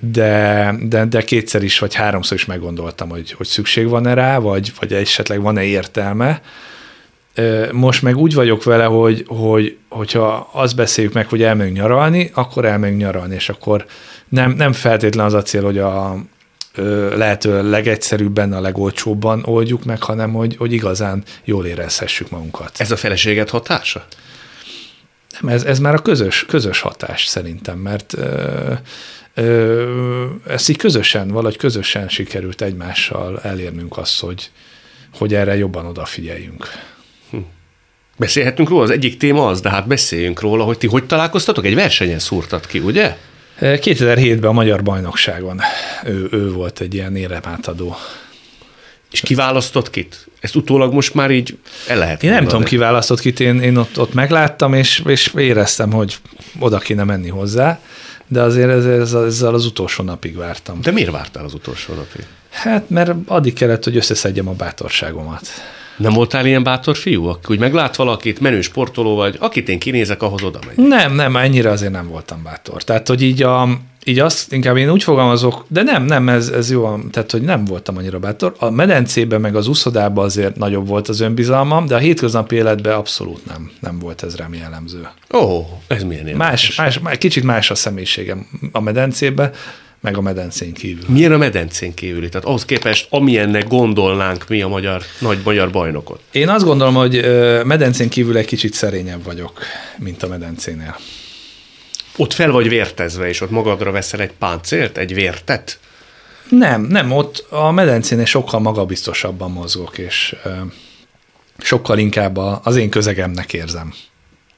de, de, de kétszer is, vagy háromszor is meggondoltam, hogy, hogy szükség van-e rá, vagy, vagy esetleg van-e értelme. Most meg úgy vagyok vele, hogy, hogy hogyha azt beszéljük meg, hogy elmegyünk nyaralni, akkor elmegyünk nyaralni, és akkor nem, nem feltétlen az a cél, hogy a lehető legegyszerűbben, a legolcsóbban oldjuk meg, hanem hogy, hogy igazán jól érezhessük magunkat. Ez a feleséget hatása? Nem, ez, ez már a közös, közös hatás szerintem, mert ezt így közösen, valahogy közösen sikerült egymással elérnünk azt, hogy, hogy erre jobban odafigyeljünk. Hm. Beszélhetünk róla, az egyik téma az, de hát beszéljünk róla, hogy ti hogy találkoztatok? Egy versenyen szúrtat ki, ugye? 2007-ben a Magyar Bajnokságon ő, ő volt egy ilyen éremátadó. És kiválasztott kit? Ezt utólag most már így el lehet Én nem tudom, kiválasztott kit, én, én ott, ott megláttam, és, és éreztem, hogy oda kéne menni hozzá de azért ezzel, ezzel az utolsó napig vártam. De miért vártál az utolsó napig? Hát, mert addig kellett, hogy összeszedjem a bátorságomat. Nem voltál ilyen bátor fiú, aki úgy meglát valakit, menő sportoló vagy, akit én kinézek, ahhoz oda megy? Nem, nem, ennyire azért nem voltam bátor. Tehát, hogy így a, így azt inkább én úgy fogalmazok, de nem, nem, ez, ez jó, tehát hogy nem voltam annyira bátor. A medencében meg az úszodában azért nagyobb volt az önbizalmam, de a hétköznapi életben abszolút nem, nem volt ez rám jellemző. Ó, oh, ez milyen érdekes. Más, más, kicsit más a személyiségem a medencében, meg a medencén kívül. Milyen a medencén kívüli? Tehát ahhoz képest, amilyennek gondolnánk mi a magyar, nagy magyar bajnokot. Én azt gondolom, hogy medencén kívül egy kicsit szerényebb vagyok, mint a medencénél. Ott fel vagy vértezve, és ott magadra veszel egy páncélt, egy vértet? Nem, nem, ott a medencénél sokkal magabiztosabban mozgok, és ö, sokkal inkább a, az én közegemnek érzem.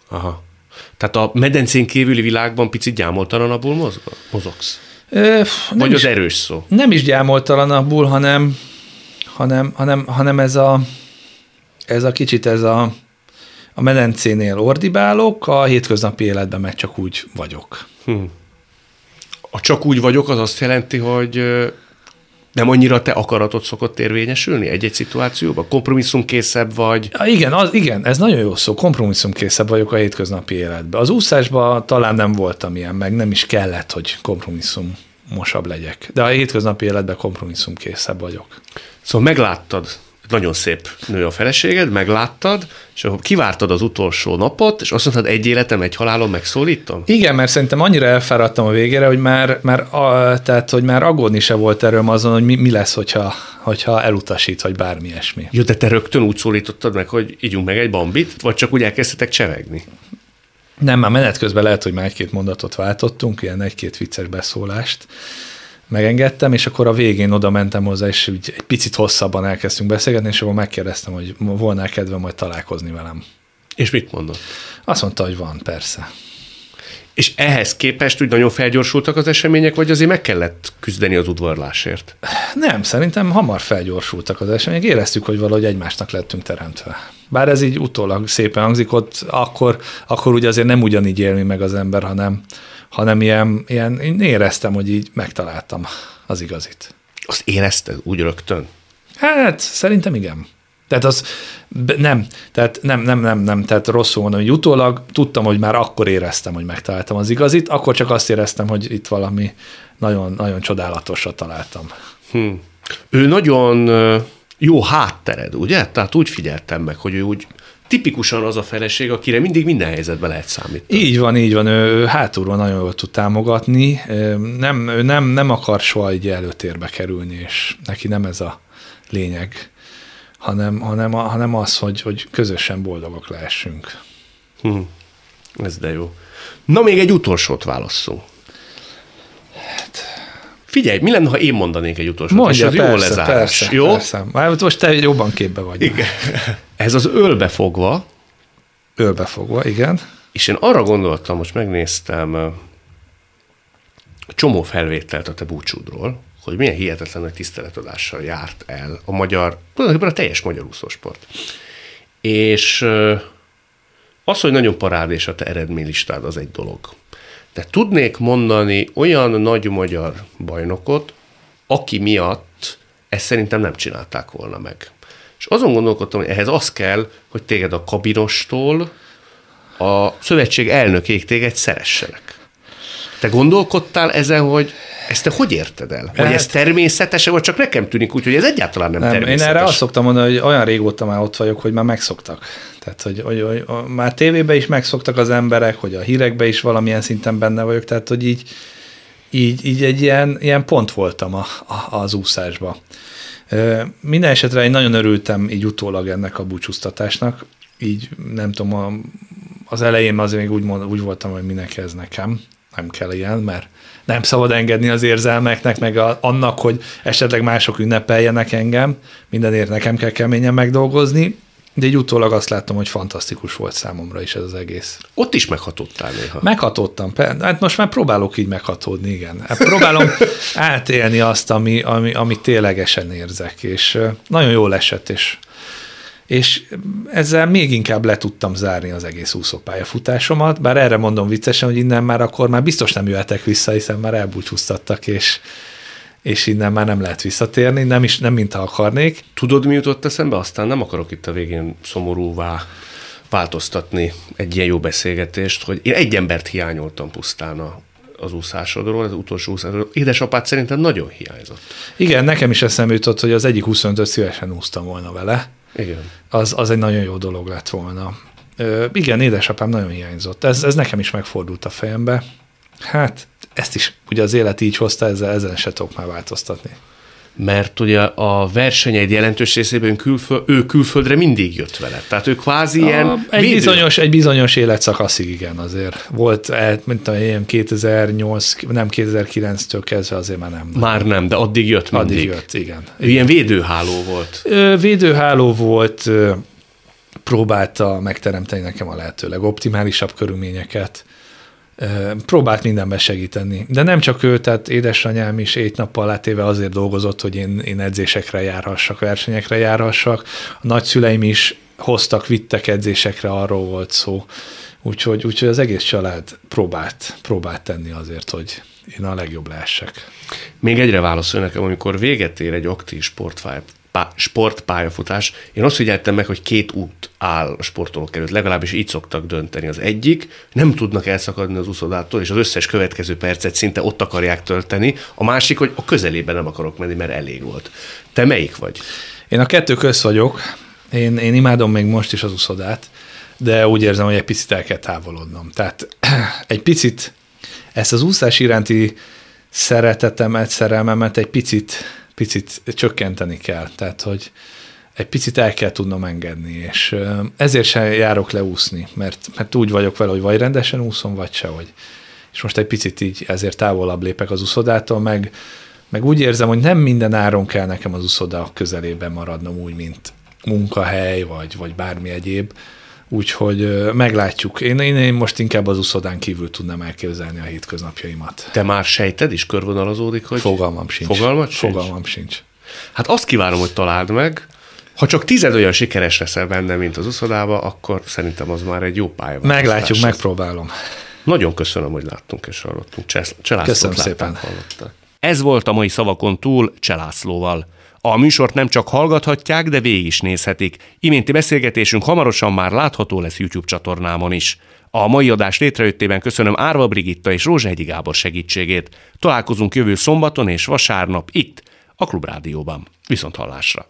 Aha. Tehát a medencén kívüli világban picit gyámoltalanabbul mozogsz? Ö, Vagy is, az erős szó? Nem is gyámoltalanabbul, hanem, hanem, hanem, hanem ez a, ez a kicsit ez a a medencénél ordibálok, a hétköznapi életben meg csak úgy vagyok. Hm. A csak úgy vagyok, az azt jelenti, hogy nem annyira te akaratod szokott érvényesülni egy-egy szituációban? Kompromisszumkészebb vagy? Ja, igen, az, igen, ez nagyon jó szó, kompromisszumkészebb vagyok a hétköznapi életben. Az úszásban talán nem voltam ilyen, meg nem is kellett, hogy kompromisszum mosabb legyek. De a hétköznapi életben kompromisszumkészebb vagyok. Szóval megláttad nagyon szép nő a feleséged, megláttad, és akkor kivártad az utolsó napot, és azt mondtad, egy életem, egy halálom, megszólítom? Igen, mert szerintem annyira elfáradtam a végére, hogy már, már, a, tehát, hogy már aggódni se volt erőm azon, hogy mi, mi lesz, hogyha, hogyha elutasít, vagy bármi ilyesmi. Jó, de te rögtön úgy szólítottad meg, hogy ígyunk meg egy bambit, vagy csak úgy elkezdtetek csevegni? Nem, már menet közben lehet, hogy már egy-két mondatot váltottunk, ilyen egy-két vicces beszólást, megengedtem, és akkor a végén oda mentem hozzá, és úgy egy picit hosszabban elkezdtünk beszélgetni, és akkor megkérdeztem, hogy volna kedve majd találkozni velem. És mit mondott? Azt mondta, hogy van, persze. És ehhez képest úgy nagyon felgyorsultak az események, vagy azért meg kellett küzdeni az udvarlásért? Nem, szerintem hamar felgyorsultak az események. Éreztük, hogy valahogy egymásnak lettünk teremtve. Bár ez így utólag szépen hangzik, ott akkor, akkor ugye azért nem ugyanígy élni meg az ember, hanem, hanem ilyen, ilyen, én éreztem, hogy így megtaláltam az igazit. Azt érezted úgy rögtön? Hát, szerintem igen. Tehát az nem, tehát nem, nem, nem, nem, tehát rosszul mondom, hogy utólag tudtam, hogy már akkor éreztem, hogy megtaláltam az igazit, akkor csak azt éreztem, hogy itt valami nagyon, nagyon csodálatosat találtam. Hm. Ő nagyon jó háttered, ugye? Tehát úgy figyeltem meg, hogy ő úgy tipikusan az a feleség, akire mindig minden helyzetben lehet számítani. Így van, így van. Ő hátulról nagyon jól tud támogatni. Nem, ő nem, nem akar soha egy előtérbe kerülni, és neki nem ez a lényeg, hanem, hanem, hanem az, hogy, hogy közösen boldogok lehessünk. Hmm. Ez de jó. Na, még egy utolsót válasszunk. Figyelj, mi lenne, ha én mondanék egy utolsót? Mondja, és az persze, jó lezárás. persze, jó? Persze. Már most te jobban képbe vagy. Igen. Ez az ölbefogva, Ölbefogva, igen. és én arra gondoltam, most megnéztem ö, csomó felvételt a te búcsúdról, hogy milyen hihetetlen nagy tiszteletadással járt el a magyar, tulajdonképpen a teljes magyar úszósport. És az, hogy nagyon parádés a te eredménylistád, az egy dolog. De tudnék mondani olyan nagy magyar bajnokot, aki miatt ezt szerintem nem csinálták volna meg. És azon gondolkodtam, hogy ehhez az kell, hogy téged a kabinostól a szövetség elnökéig téged szeressenek. Te gondolkodtál ezen, hogy ezt te hogy érted el? Hogy Hát- ez természetes, vagy csak nekem tűnik úgy, hogy ez egyáltalán nem, Nem, én természetes? erre azt szoktam mondani, hogy olyan régóta már ott vagyok, hogy már megszoktak. Tehát, hogy, hogy, hogy a- már tévében is megszoktak az emberek, hogy a hírekben is valamilyen szinten benne vagyok, tehát, hogy így, így, így egy ilyen, ilyen pont voltam a, a, az úszásba. Minden esetre én nagyon örültem így utólag ennek a búcsúztatásnak, így nem tudom, a, az elején azért még úgy, mond, úgy voltam, hogy minek ez nekem, nem kell ilyen, mert nem szabad engedni az érzelmeknek, meg a, annak, hogy esetleg mások ünnepeljenek engem, mindenért nekem kell keményen megdolgozni, de így utólag azt láttam, hogy fantasztikus volt számomra is ez az egész. Ott is meghatottál néha. Meghatódtam, pe- hát most már próbálok így meghatódni, igen. Hát próbálom [LAUGHS] átélni azt, ami, ami, amit ténylegesen érzek, és nagyon jól esett, és, és ezzel még inkább le tudtam zárni az egész úszópályafutásomat, bár erre mondom viccesen, hogy innen már akkor már biztos nem jöhetek vissza, hiszen már elbúcsúztattak, és, és innen már nem lehet visszatérni, nem is, nem mint ha akarnék. Tudod, mi jutott eszembe? Aztán nem akarok itt a végén szomorúvá változtatni egy ilyen jó beszélgetést, hogy én egy embert hiányoltam pusztán a, az úszásodról, az utolsó úszásodról. Édesapád szerintem nagyon hiányzott. Igen, nekem is eszembe jutott, hogy az egyik 25-öt szívesen úsztam volna vele, Igen. az, az egy nagyon jó dolog lett volna. Ö, igen, édesapám nagyon hiányzott. Ez, ez nekem is megfordult a fejembe. Hát, ezt is ugye az élet így hozta, ezzel, ezen se tudok már változtatni. Mert ugye a versenyeid jelentős részében külföld, ő külföldre mindig jött vele. Tehát ő kvázi ilyen A, egy, védő- bizonyos, egy bizonyos életszakaszig igen azért. Volt, eh, mint tudom, ilyen 2008, nem 2009-től kezdve azért már nem. Már nem, de addig jött mindig. Addig jött, igen. Ő ilyen védőháló volt. Védőháló volt, próbálta megteremteni nekem a lehető legoptimálisabb körülményeket, próbált mindenben segíteni. De nem csak ő, tehát édesanyám is egy nappal látéve azért dolgozott, hogy én, én edzésekre járhassak, versenyekre járhassak. A nagyszüleim is hoztak, vittek edzésekre, arról volt szó. Úgyhogy, úgyhogy az egész család próbált, próbált tenni azért, hogy én a legjobb lehessek. Még egyre válaszol nekem, amikor véget ér egy aktív sportpálya, pá- sportpályafutás, én azt figyeltem meg, hogy két út áll a sportolók előtt, legalábbis így szoktak dönteni. Az egyik, nem tudnak elszakadni az úszodától, és az összes következő percet szinte ott akarják tölteni, a másik, hogy a közelébe nem akarok menni, mert elég volt. Te melyik vagy? Én a kettő köz vagyok. Én, én imádom még most is az uszodát, de úgy érzem, hogy egy picit el kell távolodnom. Tehát [CLEARS THROAT] egy picit ezt az úszás iránti szeretetemet, szerelmemet egy picit, picit csökkenteni kell. Tehát, hogy egy picit el kell tudnom engedni, és ezért sem járok le úszni, mert, mert úgy vagyok vele, hogy vagy rendesen úszom, vagy sehogy. És most egy picit így ezért távolabb lépek az uszodától, meg, meg úgy érzem, hogy nem minden áron kell nekem az uszoda közelében maradnom úgy, mint munkahely, vagy, vagy bármi egyéb. Úgyhogy meglátjuk. Én, én, én most inkább az uszodán kívül tudnám elképzelni a hétköznapjaimat. Te már sejted is, körvonalazódik, hogy... Fogalmam sincs. Fogalmat sincs? Fogalmam sincs. Hát azt kívánom, hogy találd meg. Ha csak tized olyan sikeres leszel benne, mint az uszodába, akkor szerintem az már egy jó pálya. Meglátjuk, megpróbálom. Nagyon köszönöm, hogy láttunk és hallottunk. Csesz- Cselászlót Köszönöm látták, szépen. hallották. Ez volt a mai szavakon túl Cselászlóval. A műsort nem csak hallgathatják, de végig is nézhetik. Iménti beszélgetésünk hamarosan már látható lesz YouTube csatornámon is. A mai adás létrejöttében köszönöm Árva Brigitta és Rózsehegyi Gábor segítségét. Találkozunk jövő szombaton és vasárnap itt, a Klubrádióban. Viszont hallásra!